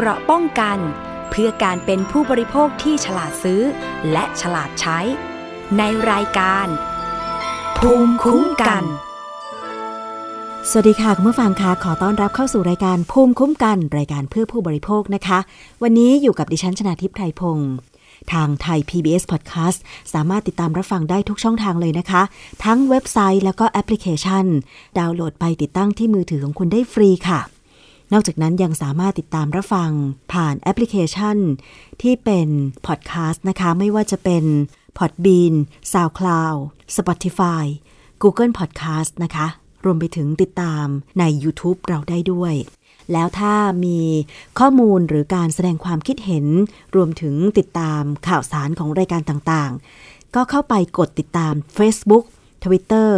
เกราะป้องกัน เพื่อการเป็นผู้บริโภคที่ฉลาดซื้อ และฉลาดใช้ ในรายการ ภูมิคุ้มกัน สวัสดีค่ะ คุณผู้ฟังคะขอต้อนรับเข้าสู่รายการภูมิคุ้มกัน รายการเพื่อผู้บริโภคนะคะ วันนี้อยู่กับดิฉันชนาทิพย์ไพรพงศ์ทางไทย PBS Podcast สามารถติดตามรับฟังได้ทุกช่องทางเลยนะคะ ทั้งเว็บไซต์แล้วก็แอปพลิเคชัน ดาวน์โหลดไปติดตั้งที่มือถือของคุณได้ฟรีค่ะ นอกจากนั้นยังสามารถติดตามรับฟังผ่านแอปพลิเคชัน ที่เป็นพอดแคสต์นะคะ ไม่ว่าจะเป็น Podbean SoundCloud Spotify Google Podcast นะคะ รวมไปถึงติดตามใน YouTube เราได้ด้วย แล้วถ้ามีข้อมูลหรือการแสดงความคิดเห็น รวมถึงติดตามข่าวสารของรายการต่างๆ ก็เข้าไปกดติดตาม Facebook Twitter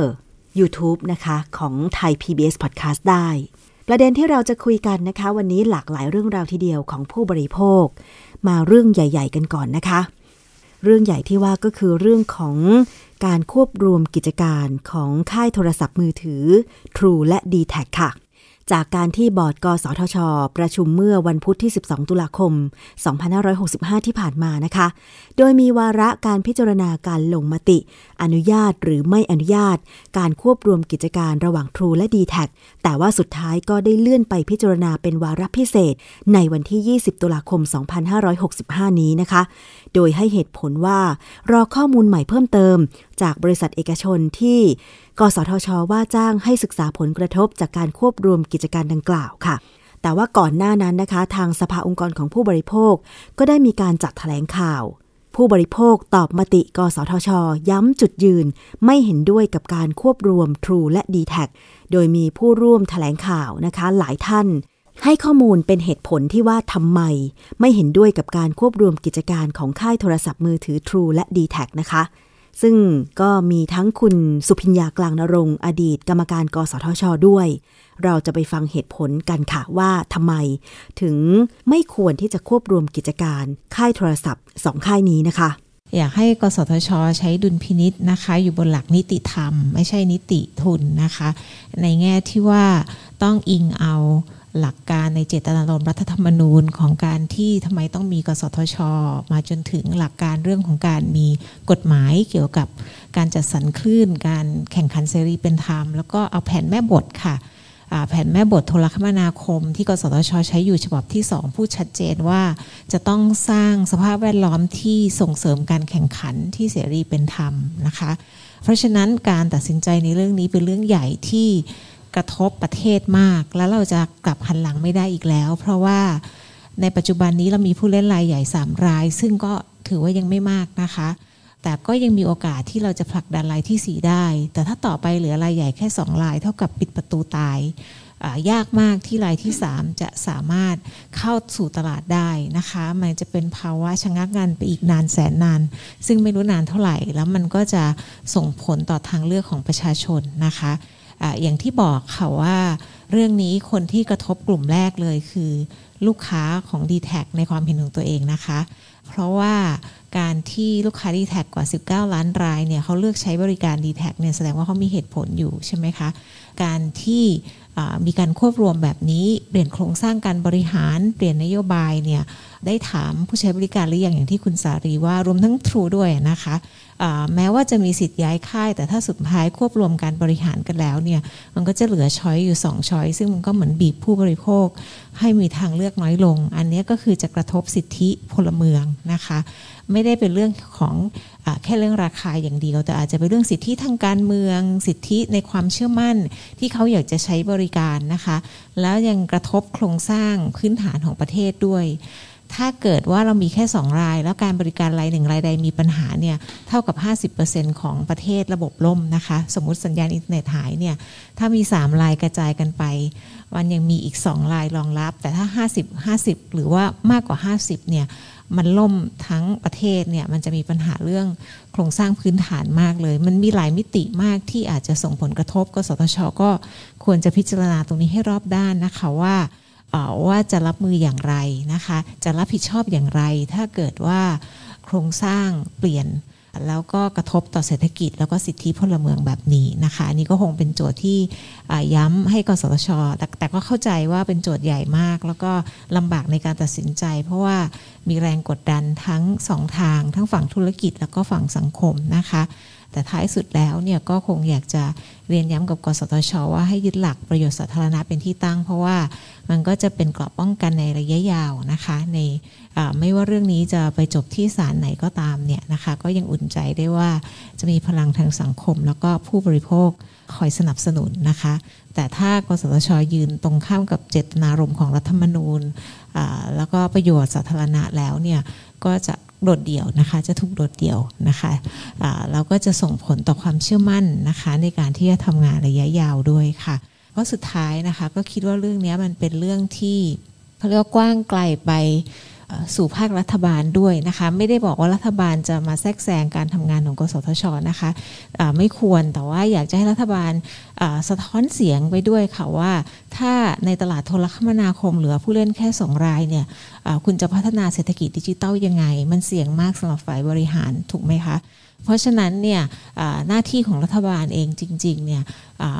YouTube นะคะ ของไทย PBS Podcast ได้ ประเด็นที่เราจะคุยกันนะคะ วันนี้หลากหลายเรื่องราวทีเดียวของผู้บริโภค มาเรื่องใหญ่ ๆ กันก่อนนะคะ เรื่องใหญ่ที่ว่าก็คือเรื่องของการควบรวมกิจการของค่ายโทรศัพท์มือถือ True และ d t แทค่ะ จากการที่บอร์ดกสทช ประชุมเมื่อวันพุธที่ 12 ตุลาคม 2565 ที่ผ่านมานะคะ โดยมีวาระการพิจารณาการลงมติ อนุญาตหรือไม่อนุญาต การควบรวมกิจการระหว่าง True และ d t แทแต่ว่าสุดท้ายก็ได้เลื่อนไปพิจารณาเป็นวาระพิเศษ ในวันที่ 20 ตุลาคม 2565 นี้นะคะ โดยให้เหตุผลว่ารอข้อมูลใหม่เพิ่มเติม จากบริษัทเอกชนที่กสทช ว่าจ้างให้ศึกษาผลกระทบจากการควบรวมกิจการดังกล่าวค่ะ แต่ว่าก่อนหน้านั้นนะคะ ทางสภาองค์กรของผู้บริโภค ก็ได้มีการจัดแถลงข่าว ผู้บริโภคตอบมติ กสทช ย้ำจุดยืน ไม่เห็นด้วยกับการควบรวม True และ d t แทโดยมีผู้ร่วมแถลงข่าวนะคะ หลายท่าน ให้ข้อมูลเป็นเหตุผลที่ว่าทำไม ไม่เห็นด้วยกับการควบรวมกิจการของค่ายโทรศัพท์มือถือ True และ d t แทนะคะ ซึ่งก็มีทั้งคุณสุพิญญากลางนรงอดีต กรรมการกสทช ด้วย เราจะไปฟังเหตุผลกันค่ะว่าทำไม ถึงไม่ควรที่จะควบรวมกิจการค่ายโทรศัพท์สองค่ายนี้นะคะอยากให้กสทช ใช้ดุลพินิษนะคะ อยู่บนหลักนิติธรรม ไม่ใช่นิติทุนนะคะ ในแง่ที่ว่าต้องอิงเอา หลักการในเจตนารมณ์รัฐธรรมนูญของการที่ทำไมต้องมีกสทช มาจนถึงหลักการเรื่องของการมีกฎหมายเกี่ยวกับการจัดสรรคลื่น การแข่งขันเสรีเป็นธรรม แล้วก็เอาแผนแม่บทค่ะแผนแม่บทโทรคมนาคม ที่กสทช ใช้อยู่ฉบับที่ 2 พูดชัดเจนว่าจะต้องสร้างสภาพแวดล้อมที่ส่งเสริมการแข่งขันที่เสรีเป็นธรรมนะคะ เพราะฉะนั้นการตัดสินใจในเรื่องนี้เป็นเรื่องใหญ่ที่ กระทบประเทศมาก แล้วเราจะกลับหันหลังไม่ได้อีกแล้ว เพราะว่าในปัจจุบันนี้เรามีผู้เล่นรายใหญ่ 3 ราย ซึ่งก็ถือว่ายังไม่มากนะคะ แต่ก็ยังมีโอกาสที่เราจะผลักดันรายที่ 4 ได้ แต่ถ้าต่อไปเหลือรายใหญ่แค่ 2 ราย เท่ากับปิดประตูตายยากมากที่รายที่ 3 จะสามารถเข้าสู่ตลาดได้นะคะ มันจะเป็นภาวะชะงักงันไปอีกนานแสนนาน ซึ่งไม่รู้นานเท่าไหร่ แล้วมันก็จะส่งผลต่อทางเลือกของประชาชนนะคะ อย่างที่บอกค่ะว่า เรื่องนี้คนที่กระทบกลุ่มแรกเลยคือ ลูกค้าของ d t แทในความเห็นของตัวเองนะคะ เพราะว่าการที่ลูกค้า d t แทกว่า 19 ล้านรายเนี่ยเขาเลือกใช้บริการ d t แทเนี่ยแสดงว่าเขามีเหตุผลอยู่ใช่ไหมคะ การที่มีการควบรวมแบบนี้เปลี่ยนโครงสร้างการบริหารเปลี่ยนนโยบายเนี่ยได้ถามผู้ใช้บริการหรือยังอย่างที่คุณสารีว่ารวมทั้ง True ด้วยนะคะแม้ว่าจะมีสิทธิ์ย้ายค่าย แต่ถ้าสุดท้ายควบรวมการบริหารกันแล้วเนี่ยมันก็จะเหลือช้อยอยู่ 2 ช้อยซึ่งมันก็เหมือนบีบผู้บริโภคให้มีทางเลือกน้อยลง อันนี้ก็คือจะกระทบสิทธิพลเมืองนะคะ ไม่ได้เป็นเรื่องของอแค่เรื่องราคาอย่างเดียว แต่อาจจะเป็นเรื่องสิทธิทางการเมือง สิทธิในความเชื่อมั่นที่เขาอยากจะใช้บริการนะคะ แล้วยังกระทบโครงสร้างพื้นฐานของประเทศด้วย ถ้าเกิดว่าเรามีแค่ 2 ราย แล้วการบริการรายหนึ่งรายใดมีปัญหาเนี่ยเท่ากับ 50%ของประเทศระบบล่มนะคะ สมมุติสัญญาณอินเทอร์เน็ตหายเนี่ยถ้ามี 3 รายกระจายกันไปวันยังมีอีก 2 รายรองรับ แต่ถ้า 50 50 หรือว่ามากกว่า 50เนี่ยมันล่มทั้งประเทศเนี่ยมันจะมีปัญหาเรื่องโครงสร้างพื้นฐานมากเลย มันมีหลายมิติมากที่อาจจะส่งผลกระทบกสทช ก็ควรจะพิจารณาตรงนี้ให้รอบด้านนะคะว่า ว่าจะรับมืออย่างไรนะคะ จะรับผิดชอบอย่างไร ถ้าเกิดว่าโครงสร้างเปลี่ยนแล้วก็กระทบต่อเศรษฐกิจ แล้วก็สิทธิพลเมืองแบบนี้นะคะอันนี้ก็คงเป็นโจทย์ที่ย้ำให้กสทชแต่แต่ก็เข้าใจว่าเป็นโจทย์ใหญ่มาก แล้วก็ลำบากในการตัดสินใจ เพราะว่ามีแรงกดดันทั้งสองทาง ทั้งฝั่งธุรกิจแล้วก็ฝั่งสังคมนะคะ แต่ท้ายสุดแล้วเนี่ยก็คงอยากจะเรียนย้ำกับกสทช ว่าให้ยึดหลักประโยชน์สาธารณะเป็นที่ตั้ง เพราะว่ามันก็จะเป็นกราะป้องกันในระยะยาวนะคะ ในไม่ว่าเรื่องนี้จะไปจบที่ศาลไหนก็ตามเนี่ยนะคะก็ยังอุ่นใจได้ว่าจะมีพลังทางสังคม แล้วก็ผู้บริโภคคอยสนับสนุนนะคะ แต่ถ้ากสทช ยืนตรงข้ามกับเจตนารมณ์ของรัฐธรรมนูญแล้วก็ประโยชน์สาธารณะแล้วเนี่ยก็จะ โดดเดี่ยวนะคะ จะถูกโดดเดี่ยวนะคะะแล้วก็จะส่งผลต่อความเชื่อมั่นนะคะ ในการที่จะทำงานระยะยาวด้วยค่ะ เพราะสุดท้ายนะคะ ก็คิดว่าเรื่องนี้มันเป็นเรื่องที่เขาเรียกว่ากว้างไกลไป สู่ภาครัฐบาลด้วยนะคะ ไม่ได้บอกว่ารัฐบาลจะมาแทรกแซงการทำงานของกสทชนะคะะไม่ควรแต่ว่าอยากจะให้รัฐบาลสะท้อนเสียงไปด้วยค่ะว่า ถ้าในตลาดโทรคมนาคมเหลือผู้เล่นแค่สองรายเนี่ยคุณจะพัฒนาเศรษฐกิจดิจิตอลยังไง มันเสี่ยงมากสำหรับฝ่ายบริหารถูกไหมคะ เพราะฉะนั้นเนี่ยหน้าที่ของรัฐบาลเองจริงๆเนี่ย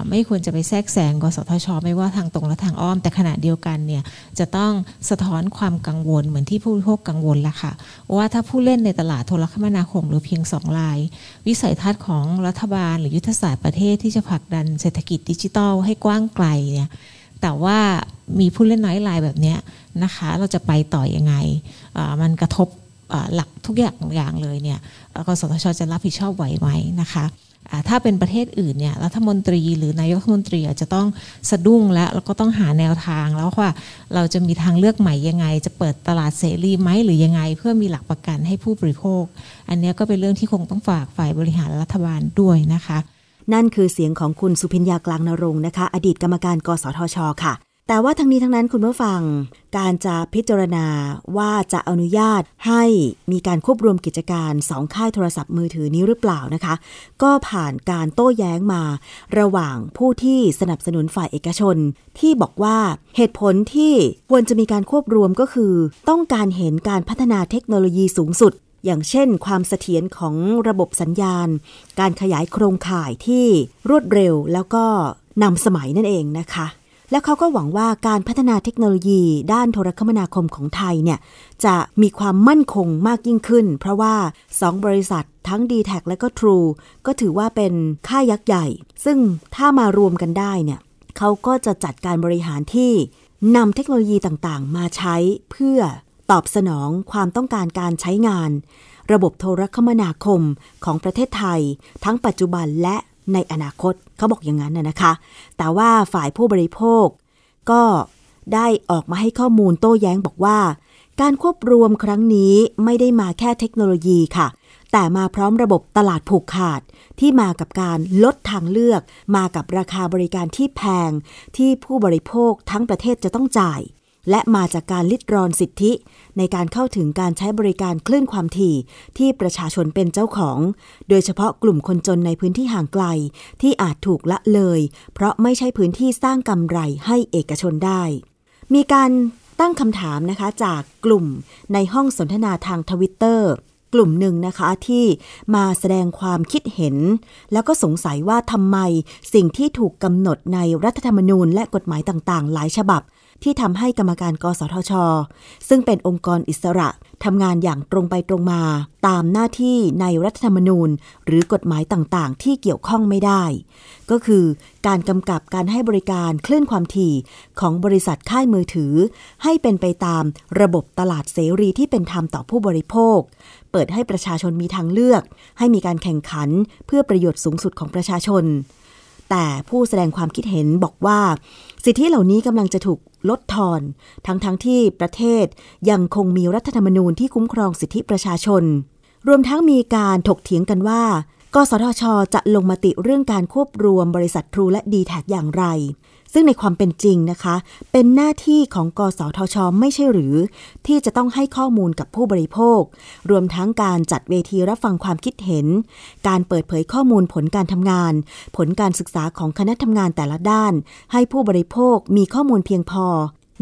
ไม่ควรจะไปแทรกแซงกสทช ไม่ว่าทางตรงและทางอ้อม แต่ขณะเดียวกันเนี่ยจะต้องสะท้อนความกังวลเหมือนที่ผู้บริโภคกังวลละค่ะ ว่าถ้าผู้เล่นในตลาดโทรคมนาคมหรือเพียงสองราย วิสัยทัศน์ของรัฐบาลหรือยุทธศาสตร์ประเทศที่จะผลักดันเศรษฐกิจดิจิทัลให้กว้างไกลเนี่ยแต่ว่ามีผู้เล่นน้อยรายแบบนี้นะคะ เราจะไปต่ออยังไง มันกระทบ หลักทุกอย่างอย่างเลยเนี่ยกสทชจะรับผิดชอบไหวไหมนะคะถ้าเป็นประเทศอื่นเนี่ยรัฐมนตรีหรือนายกรัฐมนตรีอาจจะต้องสะดุ้งแล้วแล้วก็ต้องหาแนวทางแล้วว่าเราจะมีทางเลือกใหม่ยังไง จะเปิดตลาดเสรีไหมหรือยังไง เพื่อมีหลักประกันให้ผู้บริโภค อันนี้ก็เป็นเรื่องที่คงต้องฝากฝ่ายบริหารรัฐบาลด้วยนะคะ นั่นคือเสียงของคุณสุพิญญากลางนรงค์นะคะ อดีตกรรมการกสทช ค่ะ แต่ว่าทั้งนี้ทั้งนั้นคุณผู้ฟัง การจะพิจารณาว่าจะอนุญาตให้มีการควบรวมกิจการสองค่ายโทรศัพท์มือถือนี้หรือเปล่านะคะ ก็ผ่านการโต้แย้งมา ระหว่างผู้ที่สนับสนุนฝ่ายเอกชน ที่บอกว่าเหตุผลที่ควรจะมีการควบรวมก็คือ ต้องการเห็นการพัฒนาเทคโนโลยีสูงสุด อย่างเช่น ความเสถียรของระบบสัญญาณ การขยายโครงข่ายที่รวดเร็วแล้วก็นำสมัยนั่นเองนะคะ และเขาก็หวังว่าการพัฒนาเทคโนโลยีด้านโทรคมนาคมของไทยเนี่ยจะมีความมั่นคงมากยิ่งขึ้น เพราะว่า 2 บริษัททั้ง d t แทและก็ True ก็ถือว่าเป็นค่ายยักษ์ใหญ่ ซึ่งถ้ามารวมกันได้เนี่ยเขาก็จะจัดการบริหารที่นำเทคโนโลยีต่างๆ มาใช้เพื่อตอบสนองความต้องการการใช้งาน ระบบโทรคมนาคมของประเทศไทย ทั้งปัจจุบันและ ในอนาคตเขาบอกอย่างนั้นนะคะ แต่ว่าฝ่ายผู้บริโภค ก็ได้ออกมาให้ข้อมูลโต้แย้งบอกว่า การควบรวมครั้งนี้ไม่ได้มาแค่เทคโนโลยีค่ะ แต่มาพร้อมระบบตลาดผูกขาดที่มากับการลดทางเลือก มากับราคาบริการที่แพงที่ผู้บริโภคทั้งประเทศจะต้องจ่าย และมาจากการลิดรอนสิทธิ ในการเข้าถึงการใช้บริการคลื่นความถี่ที่ประชาชนเป็นเจ้าของ โดยเฉพาะกลุ่มคนจนในพื้นที่ห่างไกล ที่อาจถูกละเลย เพราะไม่ใช่พื้นที่สร้างกำไรให้เอกชนได้ มีการตั้งคำถามนะคะจากกลุ่มในห้องสนทนาทางทวิตเตอร์กลุ่มหนึ่งนะคะที่มาแสดงความคิดเห็น แล้วก็สงสัยว่าทำไมสิ่งที่ถูกกำหนดในรัฐธรรมนูญและกฎหมายต่างๆ หลายฉบับ ที่ทำให้กรรมการกสทช ซึ่งเป็นองค์กรอิสระทำงานอย่างตรงไปตรงมา ตามหน้าที่ในรัฐธรรมนูญ หรือกฎหมายต่างๆ ที่เกี่ยวข้องไม่ได้ ก็คือการกำกับการให้บริการคลื่นความถี่ของบริษัทค่ายมือถือ ให้เป็นไปตามระบบตลาดเสรีที่เป็นธรรมต่อผู้บริโภค เปิดให้ประชาชนมีทางเลือก ให้มีการแข่งขันเพื่อประโยชน์สูงสุดของประชาชน แต่ผู้แสดงความคิดเห็นบอกว่า สิทธิเหล่านี้กำลังจะถูกลดทอน ทั้งทั้งที่ประเทศยังคงมีรัฐธรรมนูญที่คุ้มครองสิทธิประชาชน รวมทั้งมีการถกเถียงกันว่า กสทช จะลงมติเรื่องการควบรวมบริษัททรูและดีแท็อย่างไร ซึ่งในความเป็นจริงนะคะ เป็นหน้าที่ของกสทช ไม่ใช่หรือ ที่จะต้องให้ข้อมูลกับผู้บริโภค รวมทั้งการจัดเวทีรับฟังความคิดเห็น การเปิดเผยข้อมูลผลการทำงาน ผลการศึกษาของคณะทำงานแต่ละด้าน ให้ผู้บริโภคมีข้อมูลเพียงพอ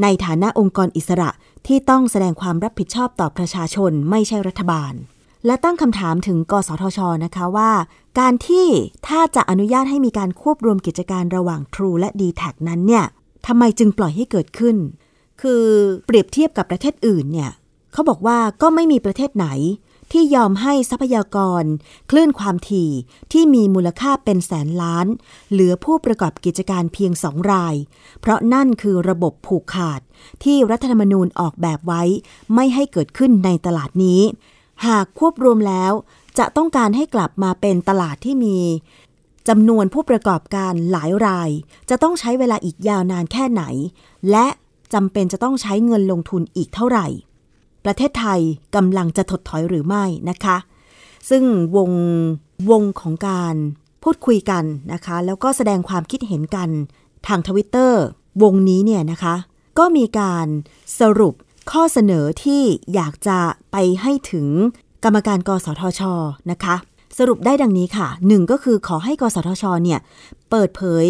ในฐานะองค์กรอิสระที่ต้องแสดงความรับผิดชอบต่อประชาชนไม่ใช่รัฐบาล และตั้งคำถามถึงกสทชนะคะว่า การที่ถ้าจะอนุญาตให้มีการควบรวมกิจการระหว่าง True และ d t แทนั้นเนี่ยทำไมจึงปล่อยให้เกิดขึ้น คือเปรียบเทียบกับประเทศอื่นเนี่ยเขาบอกว่าก็ไม่มีประเทศไหน ที่ยอมให้ทรัพยากร คลื่นความถี่ที่มีมูลค่าเป็นแสนล้าน เหลือผู้ประกอบกิจการเพียงสองราย เพราะนั่นคือระบบผูกขาดที่รัฐธรรมนูญออกแบบไว้ ไม่ให้เกิดขึ้นในตลาดนี้ หากควบรวมแล้ว จะต้องการให้กลับมาเป็นตลาดที่มีจำนวนผู้ประกอบการหลายราย จะต้องใช้เวลาอีกยาวนานแค่ไหน และจำเป็นจะต้องใช้เงินลงทุนอีกเท่าไหร่ ประเทศไทยกำลังจะถดถอยหรือไม่นะคะ ซึ่งวงวงของการพูดคุยกันนะคะ แล้วก็แสดงความคิดเห็นกันทางทวิตเตอร์วงนี้เนี่ยนะคะ ก็มีการสรุป ข้อเสนอที่อยากจะไปให้ถึงกรรมการกสทชนะคะ สรุปได้ดังนี้ค่ะหนึ่งก็คือขอให้กสทชเนี่ยเปิดเผย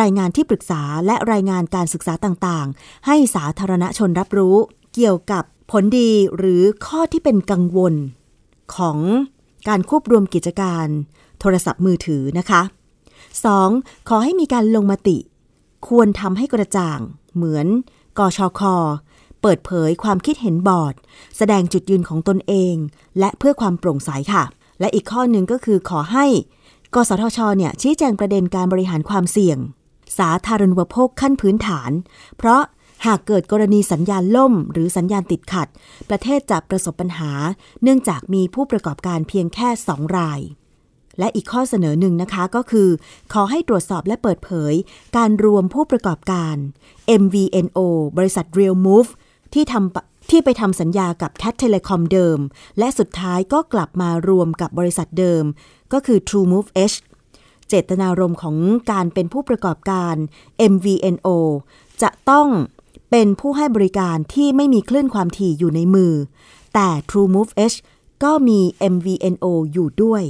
รายงานที่ปรึกษาและรายงานการศึกษาต่างๆ ให้สาธารณชนรับรู้ เกี่ยวกับผลดีหรือข้อที่เป็นกังวล ของการควบรวมกิจการ โทรศัพท์มือถือนะคะ 2. ขอให้มีการลงมติ ควรทำให้กระจ่าง เหมือนกชค เปิดเผยความคิดเห็นบอร์ด แสดงจุดยืนของตนเอง และเพื่อความโปร่งใสค่ะ และอีกข้อหนึ่งก็คือขอให้ กสทชเนี่ยชี้แจงประเด็นการบริหารความเสี่ยง สาธารณูปโภคขั้นพื้นฐาน เพราะหากเกิดกรณีสัญญาณล่ม หรือสัญญาณติดขัด ประเทศจะประสบปัญหา เนื่องจากมีผู้ประกอบการเพียงแค่สองราย และอีกข้อเสนอหนึ่งนะคะก็คือ ขอให้ตรวจสอบและเปิดเผย การรวมผู้ประกอบการ MVNO บริษัท Real Move ที่ทำที่ไปทำสัญญากับ Cat Telecom เดิม และสุดท้ายก็กลับมารวมกับบริษัทเดิม ก็คือ True Move H เจตนารมณ์ของการเป็นผู้ประกอบการ MVNO จะต้องเป็นผู้ให้บริการที่ไม่มีคลื่นความถี่อยู่ในมือ แต่ TrueMove H ก็มี MVNO อยู่ด้วย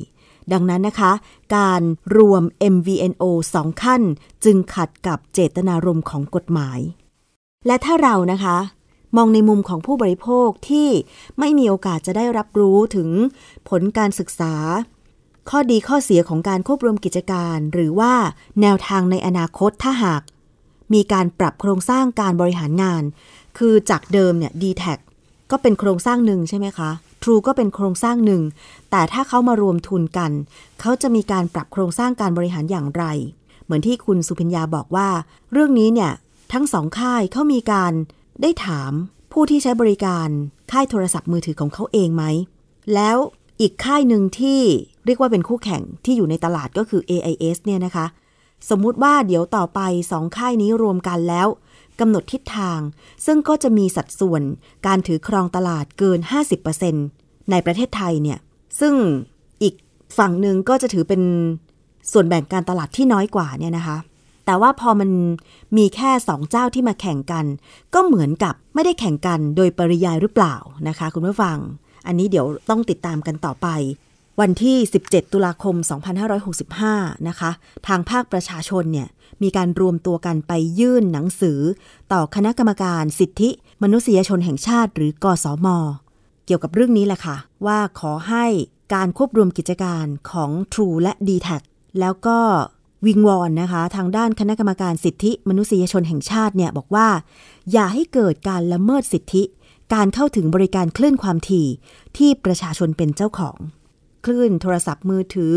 ดังนั้นนะคะ การรวม MVNO สองขั้นจึงขัดกับเจตนารมณ์ของกฎหมาย และถ้าเรานะคะ มองในมุมของผู้บริโภคที่ไม่มีโอกาสจะได้รับรู้ถึงผลการศึกษา ข้อดีข้อเสียของการควบรวมกิจการ หรือว่าแนวทางในอนาคตถ้าหาก มีการปรับโครงสร้างการบริหารงาน คือจากเดิมเนี่ย d t แทก็เป็นโครงสร้างหนึ่งใช่ไหมคะ True ก็เป็นโครงสร้างหนึ่ง แต่ถ้าเขามารวมทุนกัน เขาจะมีการปรับโครงสร้างการบริหารอย่างไร เหมือนที่คุณสุพิญญาบอกว่า เรื่องนี้เนี่ยทั้งสองค่ายเขามีการ ได้ถามผู้ที่ใช้บริการค่ายโทรศัพท์มือถือของเขาเองไหม แล้วอีกค่ายหนึ่งที่เรียกว่าเป็นคู่แข่งที่อยู่ในตลาดก็คือ AIS เนี่ยนะคะ สมมุติว่าเดี๋ยวต่อไปสองค่ายนี้รวมกันแล้วกำหนดทิศทาง ซึ่งก็จะมีสัดส่วนการถือครองตลาดเกิน 50%ในประเทศไทยเนี่ย ซึ่งอีกฝั่งหนึ่งก็จะถือเป็นส่วนแบ่งการตลาดที่น้อยกว่าเนี่ยนะคะ แต่ว่าพอมันมีแค่สองเจ้าที่มาแข่งกัน ก็เหมือนกับไม่ได้แข่งกันโดยปริยายหรือเปล่านะคะ คุณผู้ฟัง อันนี้เดี๋ยวต้องติดตามกันต่อไป วันที่ 17 ตุลาคม 2565 นะคะ ทางภาคประชาชนเนี่ยมีการรวมตัวกันไปยื่นหนังสือ ต่อคณะกรรมการสิทธิ มนุษยชนแห่งชาติ หรือกสมเกี่ยวกับเรื่องนี้แหละค่ะ ว่าขอให้การควบรวมกิจการของ True และ d t แทแล้วก็ วิงวอนนะคะ ทางด้านคณะกรรมการสิทธิมนุษยชนแห่งชาติเนี่ยบอกว่า อย่าให้เกิดการละเมิดสิทธิ การเข้าถึงบริการคลื่นความถี่ที่ประชาชนเป็นเจ้าของ คลื่นโทรศัพท์มือถือ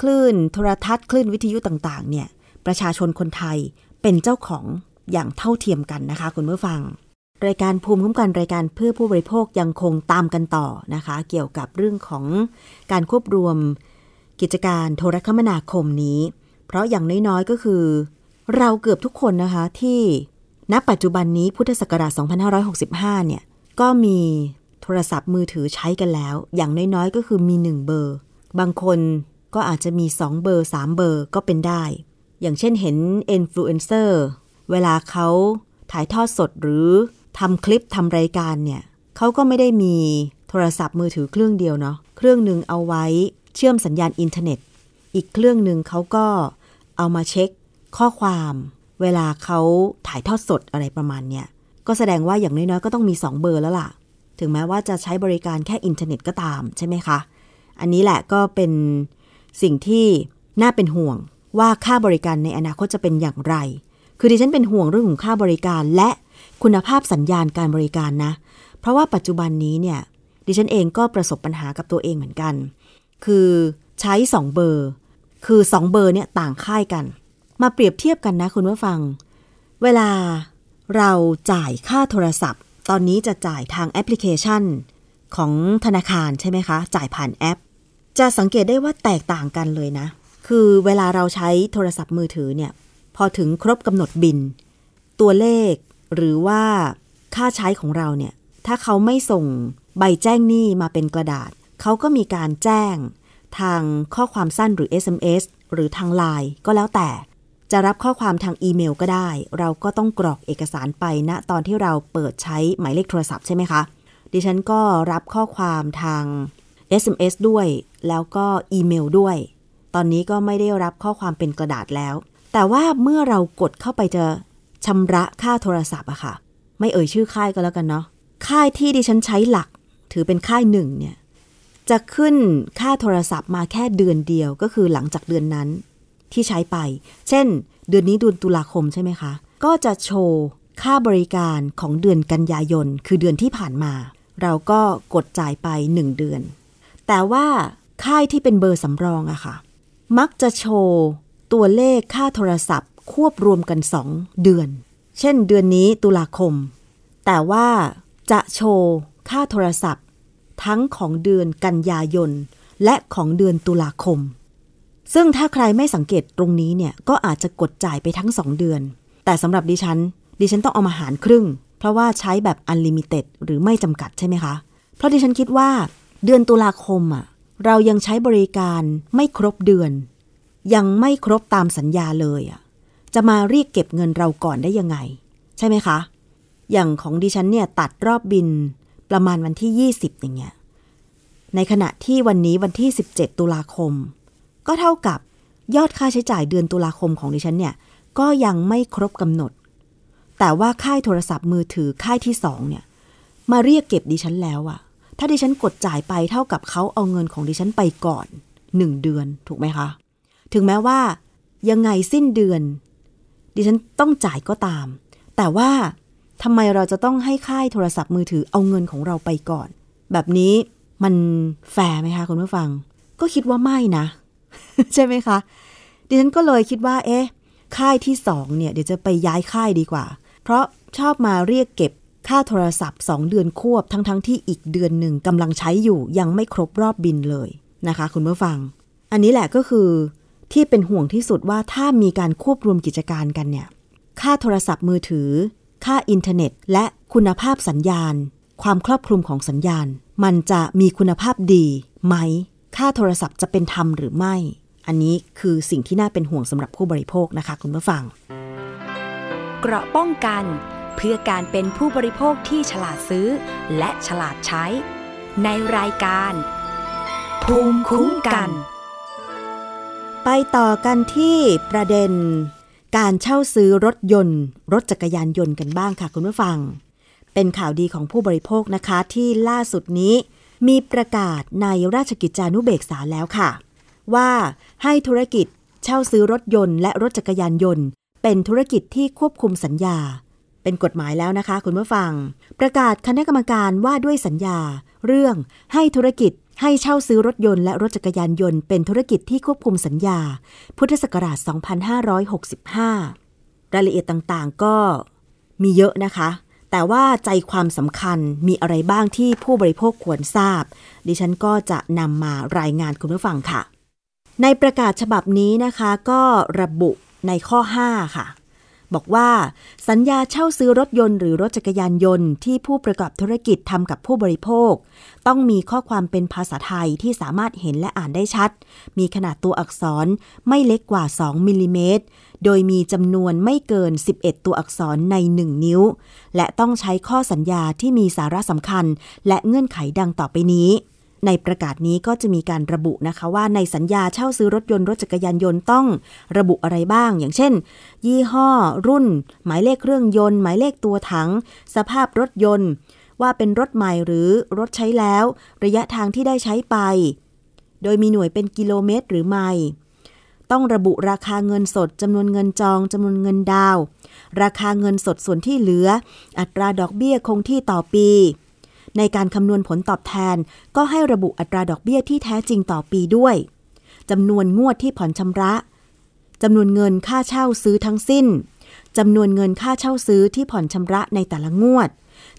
คลื่นโทรทัศน์คลื่นวิทยุต่างๆ เนี่ยประชาชนคนไทยเป็นเจ้าของอย่างเท่าเทียมกันนะคะ คุณผู้ฟัง รายการภูมิคุ้มกันรายการเพื่อผู้บริโภคยังคงตามกันต่อนะคะ เกี่ยวกับเรื่องของการควบรวม กิจการโทรคมนาคมนี้ เพราะอย่างน้อยๆก็คือ เราเกือบทุกคนนะคะที่ณปัจจุบันนี้พุทธศักราช 2565 เนี่ย ก็มีโทรศัพท์มือถือใช้กันแล้ว อย่างน้อยๆก็คือมี 1 เบอร์ บางคนก็อาจจะมี 2 เบอร์ 3 เบอร์ก็เป็นได้ อย่างเช่นเห็นอินฟลูเอนเซอร์เวลาเขาถ่ายทอดสดหรือทำคลิปทำรายการเนี่ยเขาก็ไม่ได้มีโทรศัพท์มือถือเครื่องเดียวเนาะเครื่องหนึ่งเอาไว้เชื่อมสัญญาณอินเทอร์เน็ต อีกเครื่องหนึ่งเขาก็ เอามาเช็คข้อความเวลาเขาถ่ายทอดสดอะไรประมาณเนี้ยก็แสดงว่าอย่างน้อยๆก็ต้องมี 2 เบอร์แล้วล่ะ ถึงแม้ว่าจะใช้บริการแค่อินเทอร์เน็ตก็ตามใช่ไหมคะ อันนี้แหละก็เป็นสิ่งที่น่าเป็นห่วงว่าค่าบริการในอนาคตจะเป็นอย่างไร คือดิฉันเป็นห่วงเรื่องของค่าบริการและคุณภาพสัญญาณการบริการนะ เพราะว่าปัจจุบันนี้เนี่ยดิฉันเองก็ประสบปัญหากับตัวเองเหมือนกัน คือใช้ 2 เบอร์ คือ 2 เบอร์เนี่ยต่างค่ายกัน มาเปรียบเทียบกันนะคุณผู้ฟัง เวลาเราจ่ายค่าโทรศัพท์ ตอนนี้จะจ่ายทางแอปพลิเคชัน ของธนาคารใช่ไหมคะ จ่ายผ่านแอป จะสังเกตได้ว่าแตกต่างกันเลยนะ คือเวลาเราใช้โทรศัพท์มือถือเนี่ย พอถึงครบกำหนดบิน ตัวเลขหรือว่าค่าใช้ของเราเนี่ย ถ้าเขาไม่ส่งใบแจ้งหนี้มาเป็นกระดาษ เขาก็มีการแจ้ง ทางข้อความสั้นหรือ SMS หรือทางไลน์ก็แล้วแต่ จะรับข้อความทางอีเมลก็ได้ เราก็ต้องกรอกเอกสารไปณนะตอนที่เราเปิดใช้หมายเลขโทรศัพท์ใช่ไหมคะ ดิฉันก็รับข้อความทาง SMS ด้วย แล้วก็อีเมลด้วย ตอนนี้ก็ไม่ได้รับข้อความเป็นกระดาษแล้ว แต่ว่าเมื่อเรากดเข้าไปจะชำระค่าโทรศัพท์อะค่ะ ไม่เอ่ยชื่อค่ายก็แล้วกันเนาะ ค่ายที่ดิฉันใช้หลัก ถือเป็นค่ายหนึ่งเนี่ย จะขึ้นค่าโทรศัพท์มาแค่เดือนเดียวก็คือหลังจากเดือนนั้นที่ใช้ไป เช่น เดือนนี้เดือนตุลาคมใช่ไหมคะ ก็จะโชว์ค่าบริการของเดือนกันยายน คือเดือนที่ผ่านมา เราก็กดจ่ายไป 1 เดือน แต่ว่าค่ายที่เป็นเบอร์สำรองอะค่ะ มักจะโชว์ตัวเลขค่าโทรศัพท์ ควบรวมกัน 2 เดือน เช่น เดือนนี้ตุลาคม แต่ว่าจะโชว์ค่าโทรศัพท์ ทั้งของเดือนกันยายน และของเดือนตุลาคม ซึ่งถ้าใครไม่สังเกตตรงนี้เนี่ยก็อาจจะกดจ่ายไปทั้ง 2 เดือน แต่สำหรับดิฉัน ดิฉันต้องเอามาหารครึ่ง เพราะว่าใช้แบบ unlimited หรือไม่จำกัดใช่ไหมคะ เพราะดิฉันคิดว่า เดือนตุลาคมอะเรายังใช้บริการไม่ครบเดือน ยังไม่ครบตามสัญญาเลยอะจะมาเรียกเก็บเงินเราก่อนได้ยังไง ใช่ไหมคะ อย่างของดิฉันเนี่ยตัดรอบบิน ประมาณวันที่ 20 อย่างเงี้ย ในขณะที่วันนี้วันที่ 17 ตุลาคม ก็เท่ากับยอดค่าใช้จ่ายเดือนตุลาคมของดิฉันเนี่ย ก็ยังไม่ครบกำหนด แต่ว่าค่ายโทรศัพท์มือถือค่ายที่สองเนี่ย มาเรียกเก็บดิฉันแล้วอะถ้าดิฉันกดจ่ายไปเท่ากับเขาเอาเงินของดิฉันไปก่อนหนึ่งเดือนถูกไหมคะ ถึงแม้ว่ายังไงสิ้นเดือน ดิฉันต้องจ่ายก็ตาม แต่ว่า ทำไมเราจะต้องให้ค่ายโทรศัพท์มือถือเอาเงินของเราไปก่อน แบบนี้มันแฟร์ไหมคะคุณผู้ฟัง ก็คิดว่าไม่นะ ใช่ไหมคะ ดิฉันก็เลยคิดว่า เอ๊ะ ค่ายที่สองเนี่ยเดี๋ยวจะไปย้ายค่ายดีกว่า เพราะชอบมาเรียกเก็บค่าโทรศัพท์ 2 เดือนควบทั้งๆทที่อีกเดือนหนึ่งกำลังใช้อยู่ยังไม่ครบรอบบินเลยนะคะ คุณผู้ฟัง อันนี้แหละก็คือที่เป็นห่วงที่สุดว่าถ้ามีการควบรวมกิจการกันเนี่ย ค่าโทรศัพท์มือถือ ค่าอินเทอร์เน็ต และคุณภาพสัญญาณ ความครอบคลุมของสัญญาณ มันจะมีคุณภาพดีไหม ค่าโทรศัพท์จะเป็นธรรมหรือไม่ อันนี้คือสิ่งที่น่าเป็นห่วงสำหรับผู้บริโภคนะคะ คุณผู้ฟัง เกราะป้องกันเพื่อการเป็นผู้บริโภคที่ฉลาดซื้อ และฉลาดใช้ ในรายการ ภูมิคุ้มกัน ไปต่อกันที่ประเด็น การเช่าซื้อรถยนต์ รถจักรยานยนต์กันบ้างค่ะคุณผู้ฟัง เป็นข่าวดีของผู้บริโภคนะคะที่ล่าสุดนี้ มีประกาศในราชกิจจานุเบกษาแล้วค่ะ ว่าให้ธุรกิจเช่าซื้อรถยนต์และรถจักรยานยนต์ เป็นธุรกิจที่ควบคุมสัญญา เป็นกฎหมายแล้วนะคะ คุณผู้ฟัง ประกาศคณะกรรมการว่าด้วยสัญญา เรื่องให้ธุรกิจ ให้เช่าซื้อรถยนต์และรถจักรยานยนต์เป็นธุรกิจที่ควบคุมสัญญา พุทธศักราช 2565 รายละเอียดต่างๆก็มีเยอะนะคะ แต่ว่าใจความสำคัญมีอะไรบ้างที่ผู้บริโภคควรทราบ ดิฉันก็จะนำมารายงานคุณผู้ฟังค่ะ ในประกาศฉบับนี้นะคะก็ระบุในข้อ 5 ค่ะ บอกว่า สัญญาเช่าซื้อรถยนต์หรือรถจักรยานยนต์ที่ผู้ประกอบธุรกิจทำกับผู้บริโภค ต้องมีข้อความเป็นภาษาไทยที่สามารถเห็นและอ่านได้ชัด มีขนาดตัวอักษรไม่เล็กกว่า 2มิลลิเมตรโดยมีจำนวนไม่เกิน 11 ตัวอักษรใน 1 นิ้ว และต้องใช้ข้อสัญญาที่มีสาระสำคัญ และเงื่อนไขดังต่อไปนี้ ในประกาศนี้ก็จะมีการระบุนะคะว่าในสัญญาเช่าซื้อรถยนต์รถจักรยานยนต์ต้องระบุอะไรบ้าง อย่างเช่น ยี่ห้อ รุ่น หมายเลขเครื่องยนต์ หมายเลขตัวถัง สภาพรถยนต์ ว่าเป็นรถใหม่หรือรถใช้แล้ว ระยะทางที่ได้ใช้ไป โดยมีหน่วยเป็นกิโลเมตรหรือไมล์ต้องระบุราคาเงินสดจำนวนเงินจองจำนวนเงินดาว ราคาเงินสดส่วนที่เหลือ อัตราดอกเบี้ยคงที่ต่อปี ในการคำนวณผลตอบแทน ก็ให้ระบุอัตราดอกเบี้ยที่แท้จริงต่อปีด้วยจำนวนงวดที่ผ่อนชำระจำนวนเงินค่าเช่าซื้อทั้งสิ้นจำนวนเงินค่าเช่าซื้อที่ผ่อนชำระในแต่ละงวด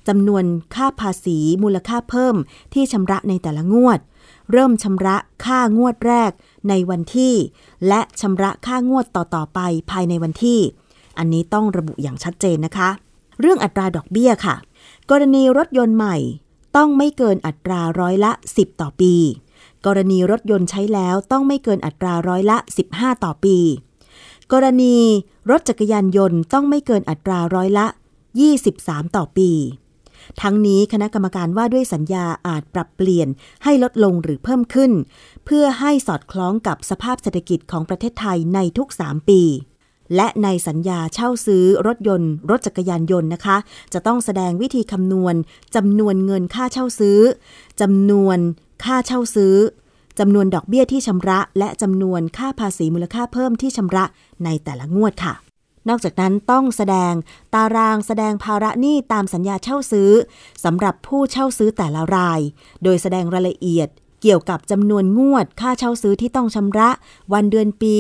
จำนวนค่าภาษีมูลค่าเพิ่มที่ชำระในแต่ละงวด เริ่มชำระค่างวดแรกในวันที่ และชำระค่างวดต่อๆไปภายในวันที่ อันนี้ต้องระบุอย่างชัดเจนนะคะ เรื่องอัตราดอกเบี้ยค่ะ กรณีรถยนต์ใหม่ ต้องไม่เกินอัตราร้อยละ 10 ต่อปี กรณีรถยนต์ใช้แล้วต้องไม่เกินอัตราร้อยละ 15 ต่อปี กรณีรถจักรยานยนต์ต้องไม่เกินอัตราร้อยละ 23 ต่อปี ทั้งนี้คณะกรรมการว่าด้วยสัญญาอาจปรับเปลี่ยนให้ลดลงหรือเพิ่มขึ้น เพื่อให้สอดคล้องกับสภาพเศรษฐกิจของประเทศไทยในทุก 3 ปี และในสัญญาเช่าซื้อรถยนต์ รถจักรยานยนต์นะคะ จะต้องแสดงวิธีคำนวณจำนวนเงินค่าเช่าซื้อจำนวนค่าเช่าซื้อจำนวนดอกเบี้ยที่ชำระ และจำนวนค่าภาษีมูลค่าเพิ่มที่ชำระในแต่ละงวดค่ะ นอกจากนั้นต้องแสดงตารางแสดงภาระหนี้ตามสัญญาเช่าซื้อสำหรับผู้เช่าซื้อแต่ละราย โดยแสดงรายละเอียดเกี่ยวกับจำนวนงวด ค่าเช่าซื้อที่ต้องชำระ วันเดือนปี